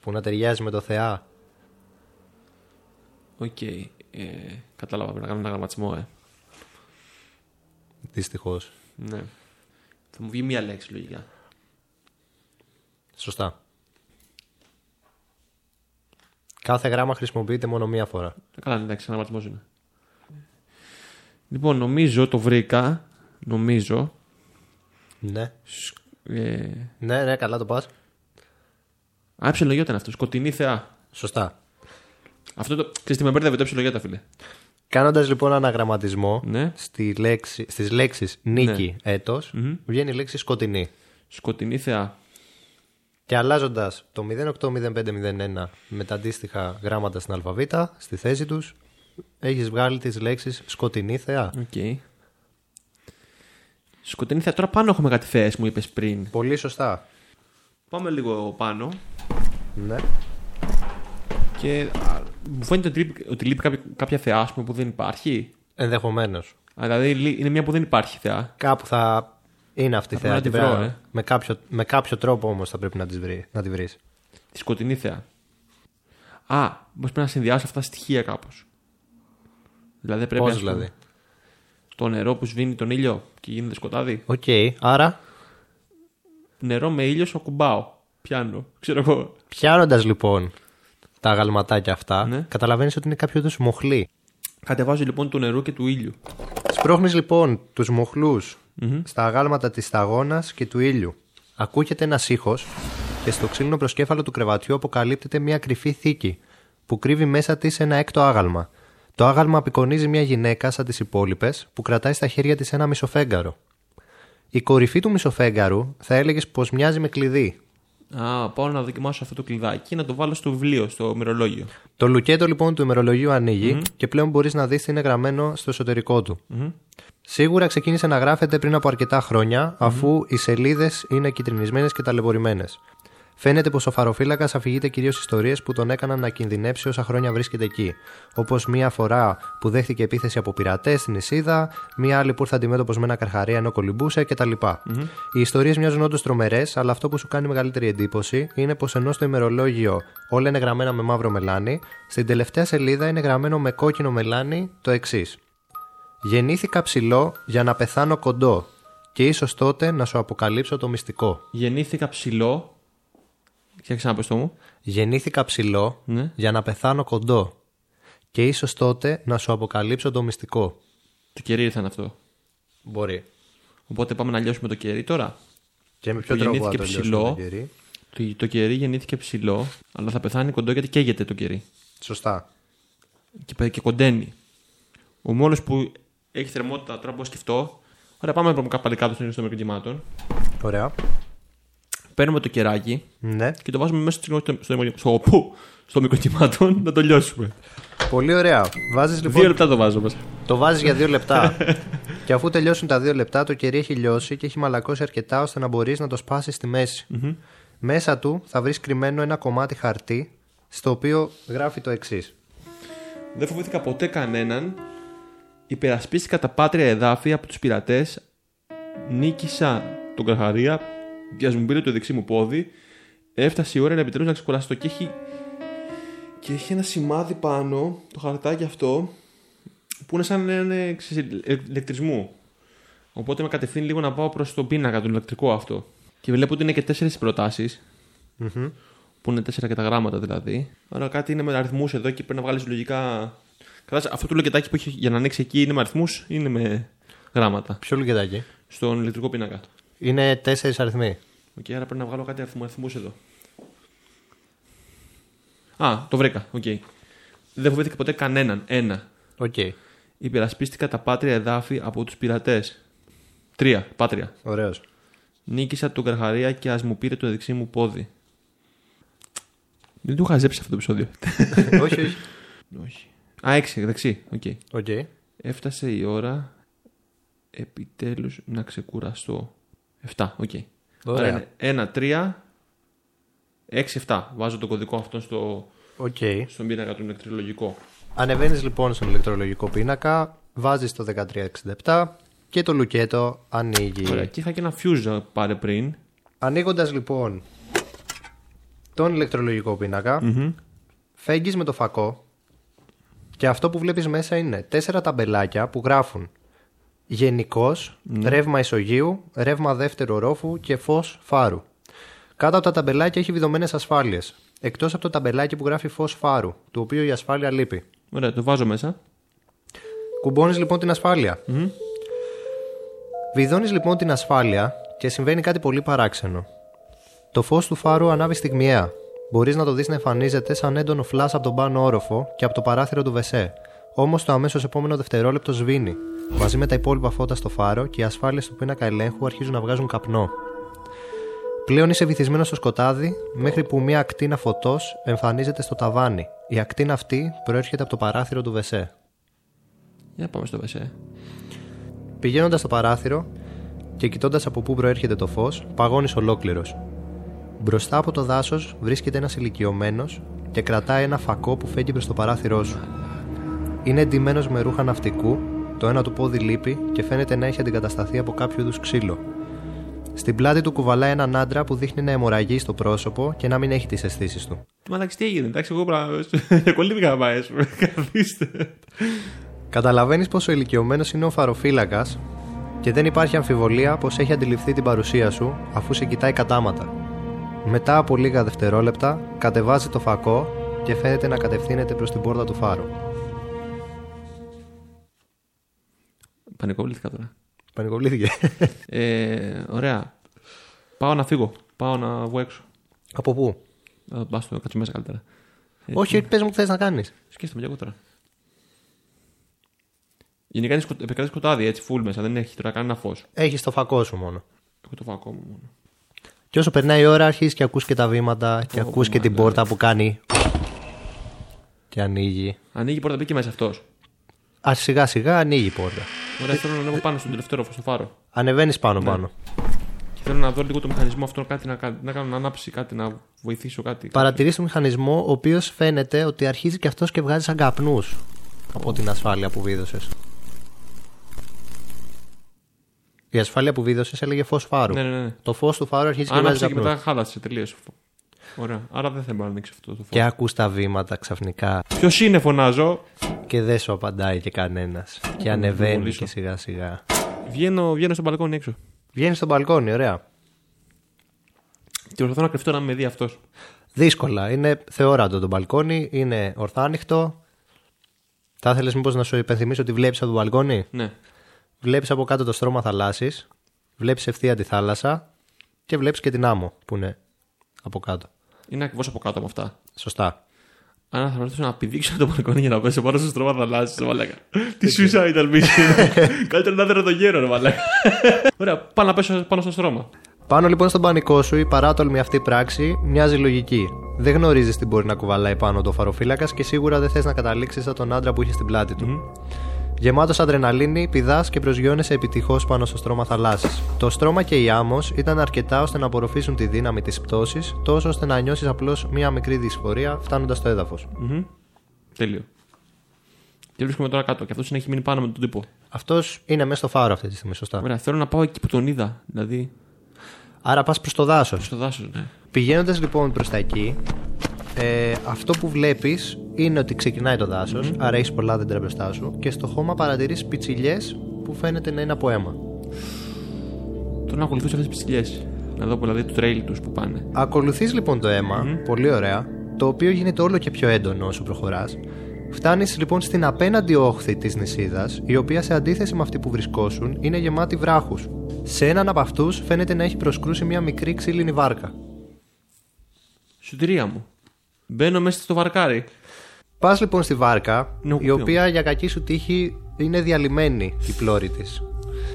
που να ταιριάζει με το θεά; οκ. Ε, κατάλαβα, πρέπει να κάνω έναν αναγραμματισμό, ε. Δυστυχώς. Ναι. Θα μου βγει μία λέξη λογικά. Σωστά. Κάθε γράμμα χρησιμοποιείται μόνο μία φορά. Ε, Καλά, εντάξει, αναγραμματισμό είναι. Λοιπόν, νομίζω το βρήκα. Νομίζω. Ναι. Ε, Ναι, ναι, καλά το πας. Α, ψιλογιώτα είναι αυτό. Σκοτεινή θεά. Σωστά. Αυτό το. Ξέρεις τι με μπέρδευε το ψιλογιώτα, φίλε. Κάνοντας λοιπόν αναγραμματισμό Ναι. στη λέξη, στις λέξεις νίκη, έτος, βγαίνει η λέξη σκοτεινή. Σκοτεινή θεά. Και αλλάζοντας το 080501 με τα αντίστοιχα γράμματα στην αλφαβήτα, στη θέση τους, έχεις βγάλει τις λέξεις σκοτεινή θεά. Οκ. Σκοτεινή θεά. Τώρα πάνω έχουμε κάτι θεές, μου είπες πριν. Πολύ σωστά. Πάμε λίγο πάνω. Ναι. Και α, μου φαίνεται ότι λείπει, ότι λείπει κάποια, κάποια θεά ας πούμε, που δεν υπάρχει. Ενδεχομένως. Α, Δηλαδή λει- είναι μια που δεν υπάρχει θεά. Κάπου θα είναι αυτή η Θα θεά. πρέπει και να τη βρω, βέβαια ε. με, κάποιο, με κάποιο τρόπο όμως θα πρέπει να, τις βρει, να τη βρεις. Τη σκοτεινή θεά. Α, μπορεί πρέπει να συνδυάσω αυτά τα στοιχεία κάπως. Δηλαδή πρέπει Πώς ας πούμε, δηλαδή. το νερό που σβήνει τον ήλιο και γίνεται σκοτάδι. Οκ, άρα; Νερό με ήλιο σου ακουμπάω. Πιάνω. Ξέρω εγώ. πιάνοντας λοιπόν τα αγαλματάκια αυτά, Ναι. καταλαβαίνεις ότι είναι κάποιο είδους μοχλοί. Κατεβάζω λοιπόν του νερού και του ήλιου. Σπρώχνεις λοιπόν τους μοχλούς στα αγάλματα της σταγόνας και του ήλιου. Ακούγεται ένας ήχος και στο ξύλινο προσκέφαλο του κρεβατιού αποκαλύπτεται μια κρυφή θήκη που κρύβει μέσα της ένα έκτο άγαλμα. Το άγαλμα απεικονίζει μια γυναίκα σαν τις υπόλοιπες που κρατάει στα χέρια της ένα μισοφέγγαρο. Η κορυφή του μισοφέγγαρου θα έλεγες πως μοιάζει με κλειδί. Α, πάω να δοκιμάσω αυτό το κλειδάκι να το βάλω στο βιβλίο, στο μυρολόγιο. Το λουκέτο λοιπόν του ημερολογίου ανοίγει και πλέον μπορείς να δεις τι είναι γραμμένο στο εσωτερικό του. Σίγουρα ξεκίνησε να γράφεται πριν από αρκετά χρόνια, αφού οι σελίδες είναι κυτρινισμένες και ταλαιπωρημένες. Φαίνεται πως ο φαροφύλακας αφηγείται κυρίως ιστορίες που τον έκαναν να κινδυνεύσει όσα χρόνια βρίσκεται εκεί. Όπως μία φορά που δέχτηκε επίθεση από πειρατές στην Ισίδα, μία άλλη που ήρθε αντιμέτωπος με ένα καρχαρία ενώ κολυμπούσε κτλ. Οι ιστορίες μοιάζουν όντως τρομερές, αλλά αυτό που σου κάνει μεγαλύτερη εντύπωση είναι πως ενώ στο ημερολόγιο όλα είναι γραμμένα με μαύρο μελάνι, στην τελευταία σελίδα είναι γραμμένο με κόκκινο μελάνι το εξής. Γεννήθηκα ψηλό για να πεθάνω κοντό και ίσως τότε να σου αποκαλύψω το μυστικό. Γεννήθηκα ψηλό. Για ξαναπες το μου. Γεννήθηκα ψηλό Ναι. για να πεθάνω κοντό. Και ίσως τότε να σου αποκαλύψω το μυστικό. Το κερί ήρθαν αυτό; Μπορεί. Οπότε πάμε να λιώσουμε το κερί τώρα. Και με ποιο Που τρόπο γεννήθηκε θα το λιώσουμε ψηλό. το κερί; Το, το κερί γεννήθηκε ψηλό, αλλά θα πεθάνει κοντό γιατί καίγεται το κερί. Σωστά. Και, πε- και κοντένει. Ο μόνος που έχει θερμότητα τώρα που σκεφτώ. Ωραία, πάμε να πούμε πάλι κάτω στο μικροκυμάτων. Ωραία. Παίρνουμε το κεράκι Ναι. και το βάζουμε μέσα στο, στο, στο, στο, πού, στο μικροκυμάτων να το λιώσουμε. Πολύ ωραία. Βάζεις Δύο λοιπόν. λεπτά το βάζω μέσα. Το βάζεις για δύο λεπτά. και αφού τελειώσουν τα δύο λεπτά, το κερί έχει λιώσει και έχει μαλακώσει αρκετά ώστε να μπορείς να το σπάσεις στη μέση. Μέσα του θα βρεις κρυμμένο ένα κομμάτι χαρτί, στο οποίο γράφει το εξής. Δεν φοβήθηκα ποτέ κανέναν. Υπερασπίστηκα τα πάτρια εδάφη από τους πειρατές. Νίκησα τον Καρχαρία. Και ας μου πήρε το δεξί μου πόδι. Έφτασε η ώρα να επιτρέψω να ξεκουραστώ. Και έχει, και έχει ένα σημάδι πάνω, το χαρτάκι αυτό, που είναι σαν ένα ηλεκτρισμού. Οπότε με κατευθύνει λίγο να πάω προς τον πίνακα, τον ηλεκτρικό αυτό. Και βλέπω ότι είναι και τέσσερις προτάσεις. Που είναι τέσσερα και τα γράμματα δηλαδή. Άρα κάτι είναι με αριθμούς εδώ και πρέπει να βγάλεις λογικά. Κατάλαβες, αυτό το λουκετάκι που έχει για να ανοίξει εκεί είναι με αριθμούς ή είναι με γράμματα; Ποιο λουκετάκι. Στον ηλεκτρικό πίνακα. Είναι τέσσερις αριθμοί. Οκ, άρα πρέπει να βγάλω κάτι αριθμούς εδώ. Α, το βρήκα. Οκ. Δεν φοβήθηκα ποτέ κανέναν. Ένα. Οκ. Υπερασπίστηκα τα πάτρια εδάφη από τους πειρατές. Τρία. Πάτρια. Ωραίος. Νίκησα τον καρχαρία και ας μου πήρε το δεξί μου πόδι. Δεν το είχα ζήσει αυτό το επεισόδιο. όχι, όχι. Όχι. Α, έξι, δεξί. OK. OK. Έφτασε η ώρα επιτέλους να ξεκουραστώ. 7, οκ. Ωραία. Άρα είναι 1, 3, 6, 7. Βάζω τον κωδικό αυτό στο, Οκ. στον πίνακα του ηλεκτρολογικό. Ανεβαίνεις λοιπόν στον ηλεκτρολογικό πίνακα, βάζεις το 1367 και το λουκέτο ανοίγει. Ωραία. Και είχα και ένα fuse πάρει πριν. Ανοίγοντας λοιπόν τον ηλεκτρολογικό πίνακα, φέγγεις με το φακό και αυτό που βλέπεις μέσα είναι τέσσερα ταμπελάκια που γράφουν γενικός, ρεύμα ισογείου, ρεύμα δεύτερου ορόφου και φως φάρου. Κάτω από τα ταμπελάκια έχει βιδωμένες ασφάλειες, εκτός από το ταμπελάκι που γράφει φως φάρου, του οποίου η ασφάλεια λείπει. Ωραία, το βάζω μέσα. Κουμπώνεις λοιπόν την ασφάλεια. Βιδώνεις λοιπόν την ασφάλεια και συμβαίνει κάτι πολύ παράξενο. Το φως του φάρου ανάβει στιγμιαία. Μπορείς να το δεις να εμφανίζεται σαν έντονο φλάς από τον πάνω όροφο και από το παράθυρο του βεσέ. Όμως το αμέσως επόμενο δευτερόλεπτο σβήνει. Μαζί με τα υπόλοιπα φώτα στο φάρο και οι ασφάλειες του πίνακα ελέγχου αρχίζουν να βγάζουν καπνό. Πλέον είσαι βυθισμένος στο σκοτάδι μέχρι που μια ακτίνα φωτός εμφανίζεται στο ταβάνι. Η ακτίνα αυτή προέρχεται από το παράθυρο του βεσέ. Για πάμε στο βεσέ. Πηγαίνοντας στο παράθυρο και κοιτώντας από πού προέρχεται το φως, παγώνεις ολόκληρος. Μπροστά από το δάσος βρίσκεται ένας ηλικιωμένος και κρατάει ένα φακό που φέγγει προς το παράθυρό σου. Είναι εντυμένος με ρούχα ναυτικού, το ένα του πόδι λείπει και φαίνεται να έχει αντικατασταθεί από κάποιο είδους ξύλο. Στην πλάτη του κουβαλάει έναν άντρα που δείχνει να αιμορραγεί στο πρόσωπο και να μην έχει τις αισθήσεις του. Μα εντάξει, τι έγινε, εντάξει, εγώ πράγμα. Κολλήθηκα να πάει, καθίστε. Καταλαβαίνεις πω ο ηλικιωμένος είναι ο φαροφύλακας και δεν υπάρχει αμφιβολία πως έχει αντιληφθεί την παρουσία σου αφού σε κοιτάει κατάματα. Μετά από λίγα δευτερόλεπτα, κατεβάζει το φακό και φαίνεται να κατευθύνεται προς την πόρτα του φάρου. Πανικόβληθηκα τώρα. Πανικοβλήθηκε. Ε, ωραία. Πάω να φύγω. Πάω να βγω έξω. από πού; Πα το κάτσω μέσα καλύτερα. Όχι, πες μου τι θες να κάνεις. Σκέφτομαι και εγώ τώρα. Γενικά είναι σκο- επικρατεί σκοτάδι έτσι, full μέσα. Δεν έχει τώρα κανένα φως. Έχεις το φακό σου μόνο. Έχω το φακό μου μόνο. Και όσο περνάει η ώρα, αρχίζεις και ακούς και τα βήματα και Ω, ακούς και την μαλάκα. πόρτα που κάνει. Και ανοίγει. Ανοίγει η πόρτα, μπήκε μέσα αυτός. Α, σιγά σιγά ανοίγει η πόρτα. Ωραία, θέλω να ανέβω πάνω στον τελευταίο ρόφο, στο φάρο. Ανεβαίνεις πάνω-πάνω. Και θέλω να δω λίγο το μηχανισμό αυτό, κάτι να, κα- να κάνω να ανάψει, κάτι να βοηθήσω, κάτι. Παρατηρείς το μηχανισμό, ο οποίος φαίνεται ότι αρχίζει και αυτός και βγάζει σαν καπνούς από την ασφάλεια που βίδωσες. Η ασφάλεια που βίδωσες έλεγε φως φάρου. Ναι, ναι, ναι. Το φως του φάρου αρχίζει και βγάζει Άναψε και καπνούς. μετά χάλασε τελείω. Ωραία. Άρα δεν θέλω να ανοίξει αυτό το φως. Και ακούς τα βήματα ξαφνικά Ποιος είναι, φωνάζω; και δεν σου απαντάει και κανένας. Και ανεβαίνει βολήσω. και σιγά σιγά. Βγαίνω, βγαίνω στο μπαλκόνι έξω. Βγαίνεις στο μπαλκόνι, ωραία. Και προσπαθώ να κρυφτώ να με δει αυτός. Δύσκολα. Είναι θεόρατο το μπαλκόνι, είναι ορθάνυχτο. Θα ήθελες μήπως να σου υπενθυμίσω ότι βλέπεις από το μπαλκόνι; Ναι. Βλέπεις από κάτω το στρώμα θαλάσσης, βλέπεις ευθεία τη θάλασσα και βλέπεις και την άμμο που είναι από κάτω. Είναι ακριβώς από κάτω από αυτά. Σωστά. Αν θα ρωτήσω να πηδήξω από το μπαλκόνι για να πέσω πάνω στο στρώμα θαλάσση, ρε μαλάκα. Τι suicide mission. Καλύτερα να δέρω το γέρο, ρε μαλάκα. Ωραία, πάω να πέσω πάνω στο στρώμα. Πάνω λοιπόν στον πανικό σου, η παράτολμη αυτή πράξη μοιάζει λογική. Δεν γνωρίζεις τι μπορεί να κουβαλάει πάνω το φαροφύλακας και σίγουρα δεν θες να καταλήξεις σαν τον άντρα που είχε στην πλάτη του. Γεμάτος αδρεναλίνη, πηδάς και προσγειώνεσαι επιτυχώς πάνω στο στρώμα θαλάσσης. Το στρώμα και η άμμος ήταν αρκετά ώστε να απορροφήσουν τη δύναμη της πτώσης, τόσο ώστε να νιώσεις απλώς μία μικρή δυσφορία φτάνοντας στο έδαφος. Μμμ. Τέλειο. Και βρίσκομαι τώρα κάτω. Και αυτός έχει μείνει πάνω με τον τύπο. Αυτός είναι μέσα στο φάρο αυτή τη στιγμή, σωστά. Ωραία, θέλω να πάω εκεί που τον είδα. Δηλαδή, Άρα πας προς το δάσος. στο δάσος, ναι. Πηγαίνοντας λοιπόν προς τα εκεί, ε, αυτό που βλέπεις είναι ότι ξεκινάει το δάσος, άρα έχεις πολλά δέντρα μπροστά σου και στο χώμα παρατηρείς πιτσιλιές που φαίνεται να είναι από αίμα. Θέλω να ακολουθήσω αυτές τις ψηλιέ. Να δω δηλαδή το trail τους που πάνε. Ακολουθείς λοιπόν το αιμα πολύ ωραία, το οποίο γίνεται όλο και πιο έντονο όσο προχωράς. Φτάνεις λοιπόν στην απέναντι όχθη της νησίδας, η οποία σε αντίθεση με αυτή που βρισκόσουν είναι γεμάτη βράχους. Σε έναν από αυτούς φαίνεται να έχει προσκρούσει μια μικρή ξύλινη βάρκα. Σωτηρία μου. Μπαίνω μέσα στο βαρκάρι. Πας λοιπόν στη βάρκα, Ναι, η ποιο; οποία για κακή σου τύχη είναι διαλυμένη η πλώρη της.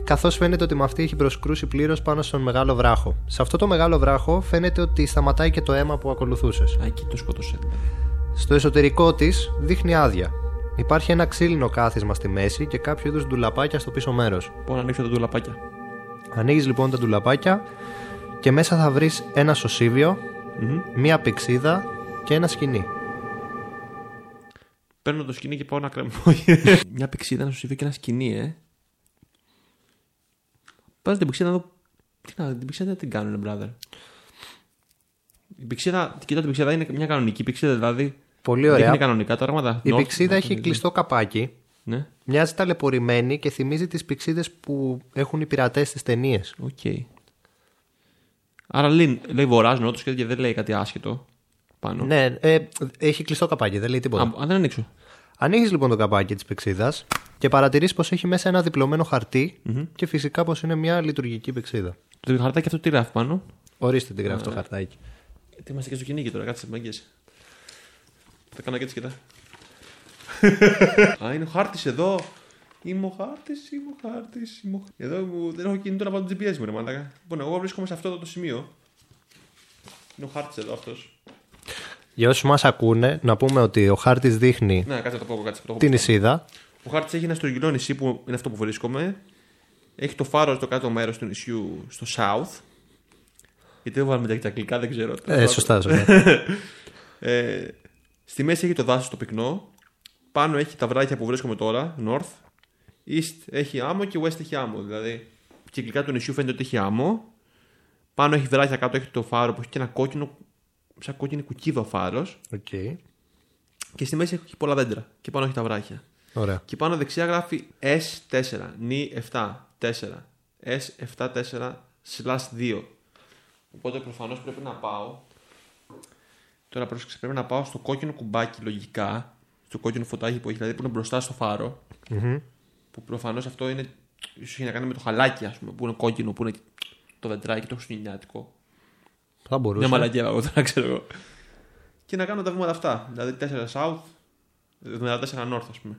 Καθώς φαίνεται ότι με αυτή έχει προσκρούσει πλήρως πάνω στον μεγάλο βράχο. Σε αυτό το μεγάλο βράχο φαίνεται ότι σταματάει και το αίμα που ακολουθούσες. Α, εκεί το σκότωσε. Στο εσωτερικό της δείχνει άδεια. Υπάρχει ένα ξύλινο κάθισμα στη μέση και κάποιο είδους ντουλαπάκια στο πίσω μέρος. Πάω να ανοίξω τα ντουλαπάκια. Ανοίγεις λοιπόν τα ντουλαπάκια και μέσα θα βρεις ένα σωσίβιο, μία πηξίδα και ένα σκηνή. Παίρνω το σκηνή και πάω να κρεμώ. Μια πηξίδα, ένα σωσίβιο και ένα σκηνή, ε. Πάω την πηξίδα να δω. Τι να, την πηξίδα δεν την κάνουνε, brother. Η πηξίδα, κοιτά την πηξίδα είναι μια κανονική πηξίδα, δηλαδή. Πολύ ωραία. Είναι κανονικά τα πράγματα. Η North- πηξίδα North- έχει κλειστό καπάκι. Ναι, Μοιάζει ταλαιπωρημένη και θυμίζει τις πηξίδες που έχουν οι πειρατές στις ταινίες. οκ. Άρα λέει, λέει βορρά νότος και δεν λέει κάτι άσχετο πάνω. Ναι, ε, έχει κλειστό καπάκι, δεν λέει τίποτα. Α, αν δεν ανοίξω. Ανοίγεις λοιπόν το καπάκι της πυξίδας και παρατηρείς πως έχει μέσα ένα διπλωμένο χαρτί και φυσικά πως είναι μια λειτουργική πυξίδα. Το χαρτάκι αυτό τι γράφει πάνω; Ορίστε τι γράφει το χαρτάκι. Γιατί είμαστε και στο κυνήγι τώρα, κάτσε μάγκες. Θα κάνω και έτσι κοίτα. Α, είναι ο χάρτης εδώ. Είμαι ο χάρτης, είμαι ο χάρτης. Είμαι... ο- Εδώ μου, δεν έχω κινητό να βάλω το GPS μου, ρε μαλάκα. Λοιπόν, εγώ βρίσκομαι σε αυτό το σημείο. Είναι ο χάρτης εδώ αυτός. Για όσους μας ακούνε, να πούμε ότι ο χάρτης δείχνει Ναι, κάτσε να το πω, κάτσε να το πω. την νησίδα. Ο χάρτης έχει ένα στρογγυλό νησί που είναι αυτό που βρίσκομαι. Έχει το φάρο στο κάτω μέρος του νησιού στο south. Γιατί δεν βάλουμε τα αγγλικά, δεν ξέρω. Ε, σωστά, σωστά. Ε, στη μέση έχει το δάσος το πυκνό. Πάνω έχει τα βράχια που βρίσκομαι τώρα, north. East έχει άμμο και west έχει άμμο. Δηλαδή, κυκλικά του νησιού φαίνεται ότι έχει άμμο. Πάνω έχει βράχια, κάτω έχει το φάρο που έχει και ένα κόκκινο, σαν κόκκινη κουκίδα ο φάρος. Οκ. Και στη μέση έχει πολλά δέντρα. Και πάνω έχει τα βράχια. Ωραία. Και πάνω δεξιά γράφει S4, N 7, 4. S74 slash 2. Οπότε προφανώς πρέπει να πάω. Τώρα πρόσεξε, πρέπει να πάω στο κόκκινο κουμπάκι λογικά. Στο κόκκινο φωτάκι που έχει, δηλαδή που είναι μπροστά στο φάρο Που προφανώς αυτό είναι. ίσως έχει να κάνει με το χαλάκι, ας πούμε, που είναι κόκκινο, που είναι το δεντράκι, το χριστουγεννιάτικο. Θα μπορούσε. Μια μαλακία, εγώ τώρα ξέρω εγώ. Και να κάνω τα βήματα αυτά. Δηλαδή 4 south, μετά 4 north, ας πούμε.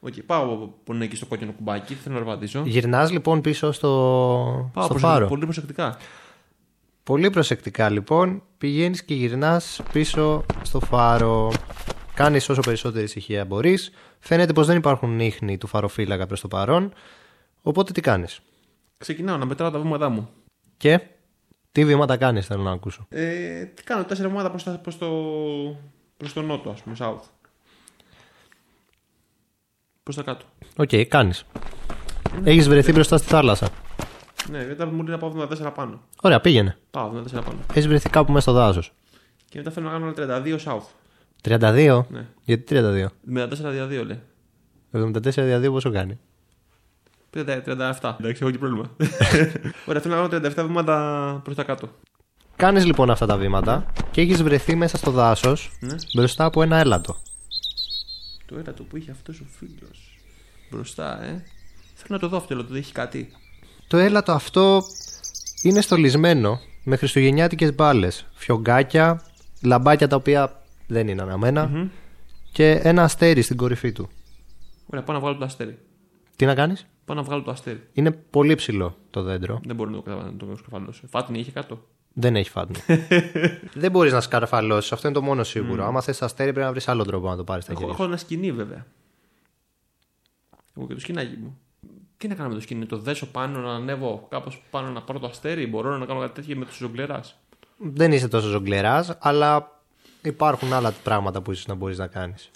Οκ, πάω που είναι εκεί στο κόκκινο κουμπάκι, θέλω να βαδίσω. Γυρνάς λοιπόν πίσω στο, Πάω στο προσεκτικά, φάρο. πολύ προσεκτικά. Πολύ προσεκτικά λοιπόν πηγαίνεις και γυρνάς πίσω στο φάρο. Κάνεις όσο περισσότερη ησυχία μπορείς. Φαίνεται πως δεν υπάρχουν ίχνη του φαροφύλακα προς το παρόν. Οπότε τι κάνεις; Ξεκινάω να μετράω τα βήματά μου. Και; Τι βήματα κάνεις θέλω να ακούσω. Ε, τι κάνω, τέσσερα βήματα προς, τα- προς, το, προς το νότο, ας πούμε, south. Προς τα κάτω. Οκ, κάνεις. Έχεις βρεθεί μπροστά στη θάλασσα. Ναι, μετά μου λέει να πάω 74 πάνω. Ωραία, πήγαινε. Πάω 74 πάνω. Έχεις βρεθεί κάπου μέσα στο δάσος. Και μετά θέλω να κάνω 32 south. 32. Ναι. Γιατί 32. 74 δια 2 λέει. 74 δια 2 πόσο κάνει; 37. Εντάξει, έχω και πρόβλημα. Ωραία, θέλω να κάνω 37 βήματα προς τα κάτω. Κάνεις λοιπόν αυτά τα βήματα και έχεις βρεθεί μέσα στο δάσος Ναι. μπροστά από ένα έλατο. Το έλατο που είχε αυτός ο φίλος. Μπροστά, ε. Θέλω να το δω αυτό το έλατο, δεν έχει κάτι. Το έλατο αυτό είναι στολισμένο με χριστουγεννιάτικες μπάλες, φιωγκάκια, λαμπάκια τα οποία δεν είναι αναμένα και ένα αστέρι στην κορυφή του. Ωραία, πάω να βγάλω το αστέρι. Τι να κάνεις; Πάω να βγάλω το αστέρι. Είναι πολύ ψηλό το δέντρο. Δεν μπορώ να το, να το σκαφαλώσω. Φάτνη είχε κάτω; Δεν έχει φάτνη. δεν μπορείς να σκαρφαλώσεις. Αυτό είναι το μόνο σίγουρο. Άμα θες αστέρι, πρέπει να βρεις άλλο τρόπο να το πάρεις στα Έχω, χέρια. έχω ένα σκηνή βέβαια. Εγώ και το σκηνάκι μου. Τι να κάνω με το σκηνή, το δέσω πάνω, να ανέβω κάπως πάνω να πάρω το αστέρι. Μπορώ να κάνω κάτι τέτοιο με του ζογκλεράς; Δεν είσαι τόσο ζογκλεράς, αλλά υπάρχουν άλλα πράγματα που ίσως να μπορείς να κάνεις.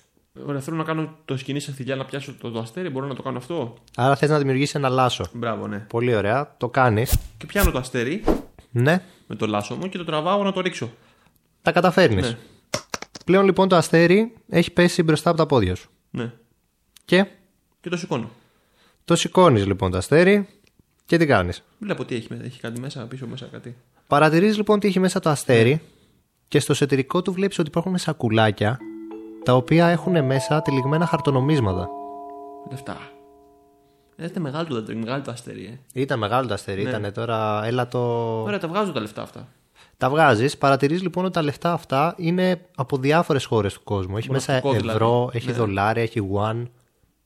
Ωραία, θέλω να κάνω το σκηνή σε θηλιά να πιάσω το, το αστέρι. Μπορώ να το κάνω αυτό; Άρα θες να δημιουργήσεις ένα λάσο. Μπράβο, ναι. Πολύ ωραία. Το κάνεις. Και πιάνω το αστέρι Ναι, με το λάσο μου και το τραβάω να το ρίξω. τα καταφέρνεις. Ναι. Πλέον λοιπόν το αστέρι έχει πέσει μπροστά από τα πόδια σου. Ναι. Και; Και το σηκώνω. το σηκώνεις λοιπόν το αστέρι και τι κάνεις; Βλέπω τι έχει, μέσα. έχει κάτι μέσα, πίσω μέσα κάτι. Παρατηρείς λοιπόν τι έχει μέσα το αστέρι και στο εσωτερικό του βλέπεις ότι υπάρχουν σακουλάκια τα οποία έχουν μέσα τυλιγμένα χαρτονομίσματα. Λεφτά. Ε, είναι μεγάλο το δέντρο, μεγάλο το αστέρι, ε. Ήταν μεγάλο το αστέρι, ήταν τώρα έλα το... Ωραία, τα βγάζω τα λεφτά αυτά. Τα βγάζεις, παρατηρείς λοιπόν ότι τα λεφτά αυτά είναι από διάφορες χώρες του κόσμου. Έχει μέσα Μοναχικό ευρώ, δηλαδή. έχει Ναι. δολάρια, έχει one.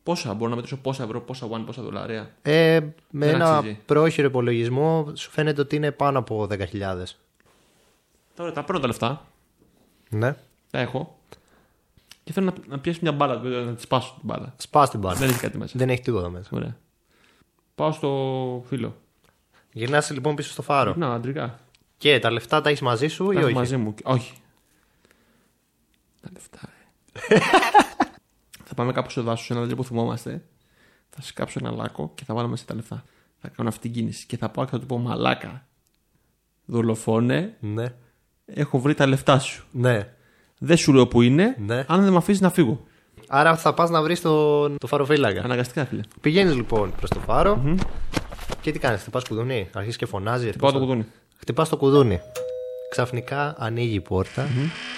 Πόσα, μπορώ να μετρήσω πόσα ευρώ, πόσα one, πόσα δολάρια; Ε, με Δεν ένα αξίζει. πρόχειρο υπολογισμό σου φαίνεται ότι είναι πάνω από 10.000. Τώρα τα παίρνω τα λεφτά, Ναι. τα έχω. Και θέλω να, να πιάσω μια μπάλα, δηλαδή, να της σπάσω την μπάλα. Σπάς την μπάλα. Δεν έχει κάτι μέσα. Δεν έχει τίποτα μέσα. Ωραία. Πάω στο φίλο. Γυρνάς λοιπόν πίσω στο φάρο. Να, αντρικά. Και τα λεφτά τα έχεις μαζί σου Τα ή έχω όχι; μαζί μου. Όχι. Τα λεφτά, ε. θα πάμε κάπου στο δάσος, σε ένα δέντρο που θυμόμαστε. Θα σκάψω ένα λάκκο και θα βάλω μέσα τα λεφτά. Θα κάνω αυτή την κίνηση. Και θα πάω και θα του πω Μαλάκα. Δολοφόνε, Ναι. έχω βρει τα λεφτά σου. Ναι. Δεν σου λέω που είναι, Ναι. αν δεν με αφήσεις να φύγω. Άρα θα πας να βρεις το, το φαροφύλακα. Αναγκαστικά, φίλε. Πηγαίνεις λοιπόν προς το φαρο και τι κάνεις, χτυπάς κουδούνι, αρχίζεις και φωνάζεις. Πάω το κουδούνι. Χτυπάς το κουδούνι. Ξαφνικά ανοίγει η πόρτα,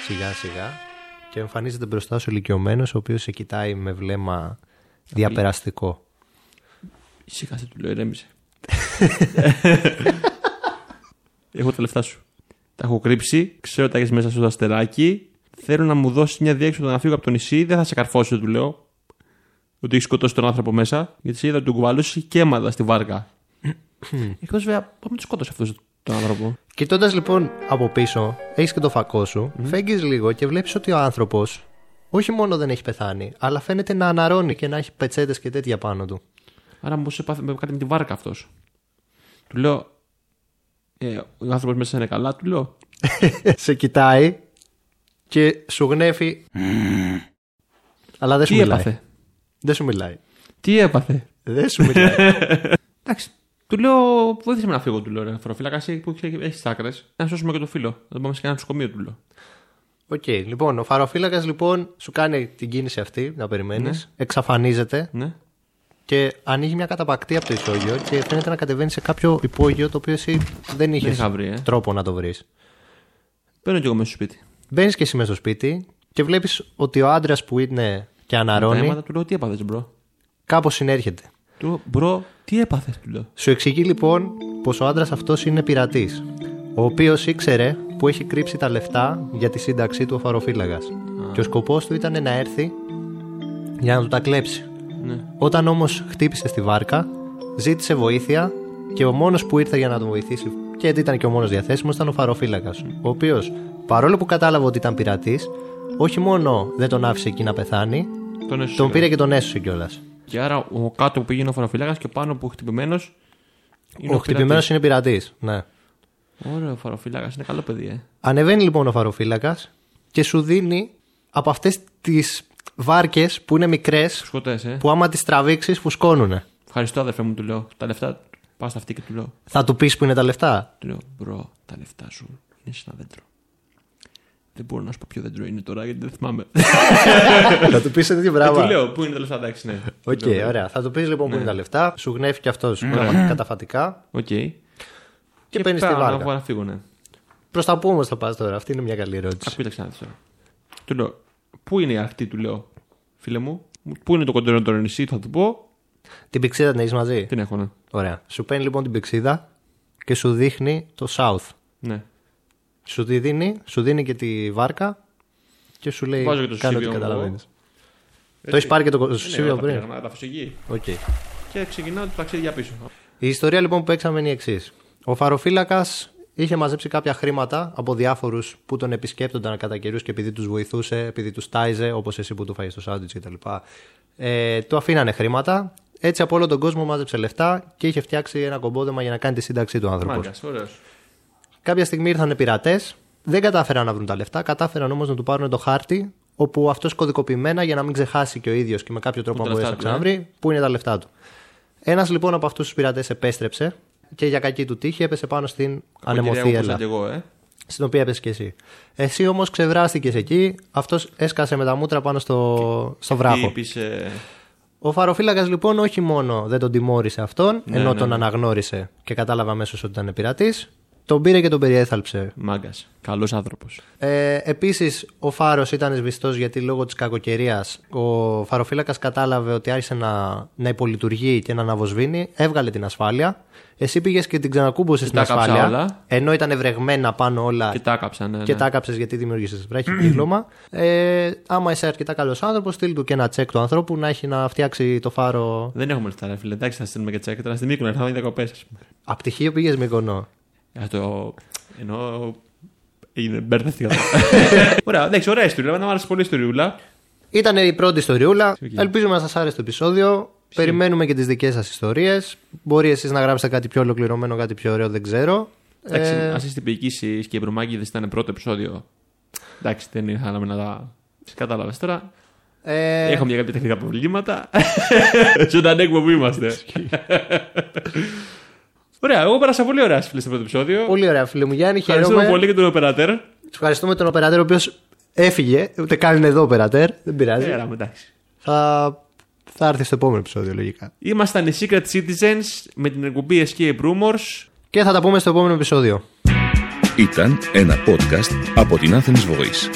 σιγά σιγά και εμφανίζεται μπροστά σου ηλικιωμένος ο οποίος σε κοιτάει με βλέμμα διαπεραστικό. Ησύχασε, του λέω, ηρέμησε. έχω τα λεφτά σου. Τα έχω κρύψει, ξέρω ότι τα έχεις μέσα στο αστεράκι. Θέλω να μου δώσεις μια διέξοδο να φύγω από το νησί. Δεν θα σε καρφώσω, του λέω. Ότι έχεις σκοτώσει τον άνθρωπο μέσα. Γιατί σε είδα ότι τον κουβαλούσε και αίματα στη βάρκα. Εκτός βέβαια, πάμε το σκότωσε αυτός τον άνθρωπο. Κοιτώντας λοιπόν από πίσω, έχεις και το φακό σου, φέγγεις λίγο και βλέπεις ότι ο άνθρωπος όχι μόνο δεν έχει πεθάνει, αλλά φαίνεται να αναρώνει και να έχει πετσέτες και τέτοια πάνω του. Άρα μου έπαθε με κάτι με τη βάρκα αυτός. Του λέω. Ε, ο άνθρωπος μέσα είναι καλά, του λέω. σε κοιτάει και σου γνέφει. Αλλά δεν σου Τι μιλάει. έπαθε; Δεν σου μιλάει. Τι έπαθε; Δεν σου μιλάει. Εντάξει. Του λέω, βοήθησε με να φύγω, του λέω. Ρε, φοροφύλακα, εσύ που έχεις τις άκρες. Να σώσουμε και το φίλο. Να πάμε σε κανένα νοσοκομείο, του λέω. Οκ, λοιπόν, ο φαροφύλακας λοιπόν σου κάνει την κίνηση αυτή, να περιμένεις. Εξαφανίζεται Ναι. και ανοίγει μια καταπακτή από το ισόγειο και φαίνεται να κατεβαίνει σε κάποιο υπόγειο το οποίο εσύ δεν είχες είχα βρει, ε. τρόπο να το βρεις. Παίρνω κι εγώ μέσα στο σπίτι. Μπαίνεις και εσύ μέσα στο σπίτι και βλέπεις ότι ο άντρας που είναι και Τα αναρρώνει αίματα του λέω, τι έπαθες, bro; κάπως συνέρχεται. Του λέω, bro, τι έπαθες, του λέω. Σου εξηγεί λοιπόν πως ο άντρας αυτός είναι πειρατής, ο οποίος ήξερε που έχει κρύψει τα λεφτά για τη σύνταξή του ο φαροφύλακα. Και ο σκοπός του ήταν να έρθει για να του τα κλέψει. Ναι. Όταν όμως χτύπησε στη βάρκα, ζήτησε βοήθεια και ο μόνος που ήρθε για να τον βοηθήσει, και ήταν και ο μόνος διαθέσιμος, ήταν ο φαροφύλακας. Ο οποίος, παρόλο που κατάλαβε ότι ήταν πειρατής, όχι μόνο δεν τον άφησε εκεί να πεθάνει, Τον έσωσε. τον πήρε και τον έσωσε κιόλας. Και άρα ο κάτω που πήγαινε ο φοροφύλακα και πάνω που χτυπημένος. Ο χτυπημένος είναι πειρατής. Ναι. Ωραία, ο φαροφύλακας είναι καλό παιδί, ε. Ανεβαίνει λοιπόν ο φαροφύλακας και σου δίνει από αυτές τις βάρκες που είναι μικρές, Σκοτές, ε. που άμα τις τραβήξεις φουσκώνουνε. Ευχαριστώ, αδερφέ μου, του λέω. Τα λεφτά πάω στα αυτή και του λέω. Θα του πεις που είναι τα λεφτά; Του λέω, bro, τα λεφτά σου είναι σε ένα δέντρο. Δεν μπορώ να σου πω ποιο δέντρο είναι τώρα γιατί δεν θυμάμαι. Θα του πεις τέτοιο Ε, του πράγμα. λέω, πού είναι τα λεφτά, εντάξει, ναι. Οκ, Του λέω, ωραία. Θα του πεις λοιπόν που είναι τα λεφτά. Σου γνέφει και αυτός Ναι. καταφατικά. Οκ. Και παίρνεις τη πάω βάρκα. Να, να φύγω, ναι. Προς τα πού όμως θα πας τώρα, αυτή είναι μια καλή ερώτηση. Ακούτε ξανά τώρα. Του λέω, πού είναι η ακτή, του λέω, φίλε μου, πού είναι το κοντινότερο νησί, θα του πω. Την πυξίδα την έχεις μαζί; Την έχω, ναι. Ωραία. Σου παίρνει λοιπόν την πυξίδα και σου δείχνει το South. ναι. Σου τη δίνει, σου δίνει και τη βάρκα και σου λέει Βάζω και το κάνε ό,τι σωσίβιο μου καταλαβαίνεις. εγώ. Το έχεις πάρει και το Ναι, σουσίβιο θα πριν; πήγα να τα αφήσω εκεί. Οκ. Και ξεκινάω το ταξίδι για πίσω. Η ιστορία λοιπόν που παίξαμε είναι η εξής. Ο φαροφύλακας είχε μαζέψει κάποια χρήματα από διάφορους που τον επισκέπτονταν κατά καιρούς και επειδή τους βοηθούσε, επειδή τους τάιζε, όπως εσύ που του 'φαγες το σάντουιτς κτλ. Ε, του αφήνανε χρήματα. Έτσι από όλο τον κόσμο μάζεψε λεφτά και είχε φτιάξει ένα κομπόδεμα για να κάνει τη σύνταξή του άνθρωπος. Μάγκας, ωραίος. Κάποια στιγμή ήρθαν πειρατές, δεν κατάφεραν να βρουν τα λεφτά, κατάφεραν όμως να του πάρουν το χάρτη, όπου αυτός κωδικοποιημένα για να μην ξεχάσει και ο ίδιος και με κάποιο τρόπο τα να μπορέσει να λεφτά του, ξαναβρει, πού είναι τα λεφτά του. Ένας λοιπόν από αυτούς τους πειρατές επέστρεψε και για κακή του τύχη έπεσε πάνω στην Κακοκαιρία όπως ανεμοθύελα, και εγώ, ε. στην οποία έπεσε και εσύ. Εσύ όμως ξεβράστηκες εκεί, αυτός έσκασε με τα μούτρα πάνω στο, στο Τι βράχο. είπες, ε, Ο φαροφύλακας λοιπόν όχι μόνο δεν τον τιμώρησε αυτόν, Ναι, ενώ ναι, τον ναι. αναγνώρισε και κατάλαβε αμέσως ότι ήταν πειρατής, τον πήρε και τον περιέθαλψε Μάγκας. Καλός άνθρωπος. Ε, Επίσης, ο Φάρος ήταν σβηστός γιατί λόγω της κακοκαιρίας ο φαροφύλακας κατάλαβε ότι άρχισε να, να υπολειτουργεί και να αναβοσβήνει. Έβγαλε την ασφάλεια. Εσύ πήγες και την ξανακούμπωσες στην τα έκαψα ασφάλεια. όλα. Ενώ ήταν ευρεγμένα πάνω όλα Και τα έκαψα, ναι. και ναι. τα έκαψε γιατί δημιούργησες βράχη κύκλωμα. Ε, άμα είσαι αρκετά καλός άνθρωπος, στείλ του και ένα τσεκ του ανθρώπου να έχει να φτιάξει το φάρο. Δεν έχουμε λεφτά, ρε φίλε. Εντάξει, θα στείλουμε και τσέκ. Τώρα στην Μύκονο, θα είναι διακοπές, ας πούμε. Απ' τυχείο πήγες Μυκονό. Για το. Ενώ. Είναι μπέρδευτηκα. Ωραία, εντάξει, ωραία ιστορία. Να μου άρεσε πολύ η ιστοριούλα. Ήταν η πρώτη ιστοριούλα. Οκ. Ελπίζουμε να σας άρεσε το επεισόδιο. Περιμένουμε και τις δικές σας ιστορίες. Μπορεί εσείς να γράψετε κάτι πιο ολοκληρωμένο, κάτι πιο ωραίο, δεν ξέρω. Εντάξει, Ε, ας είστε ποιητική και Μπρουμάκη δεν ήταν πρώτο επεισόδιο. Εντάξει, δεν είχαμε να τα. Κατάλαβες τώρα. ε, Έχουμε για κάποια τεχνικά προβλήματα. Ζωντανή εκπομπή είμαστε. Ωραία, εγώ πέρασα πολύ ωραία φίλε στο πρώτο επεισόδιο. Πολύ ωραία, φίλε μου Γιάννη. Ευχαριστούμε Χαίρομαι. πολύ και τον οπερατέρ. Ευχαριστούμε τον οπερατέρ, ο οποίος έφυγε. Ούτε καν είναι εδώ ο οπερατέρ. Δεν πειράζει. Πέραμε, εντάξει. Θα, θα έρθει στο επόμενο επεισόδιο, λογικά. Ήμασταν οι Secret Citizens με την εκπομπή Escape Rumors. Και θα τα πούμε στο επόμενο επεισόδιο. Ήταν ένα podcast από την Athens Voice.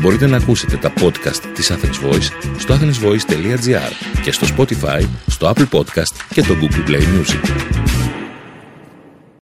Μπορείτε να ακούσετε τα podcast της Athens Voice στο athensvoice.gr και στο Spotify, στο Apple Podcast και το Google Play Music.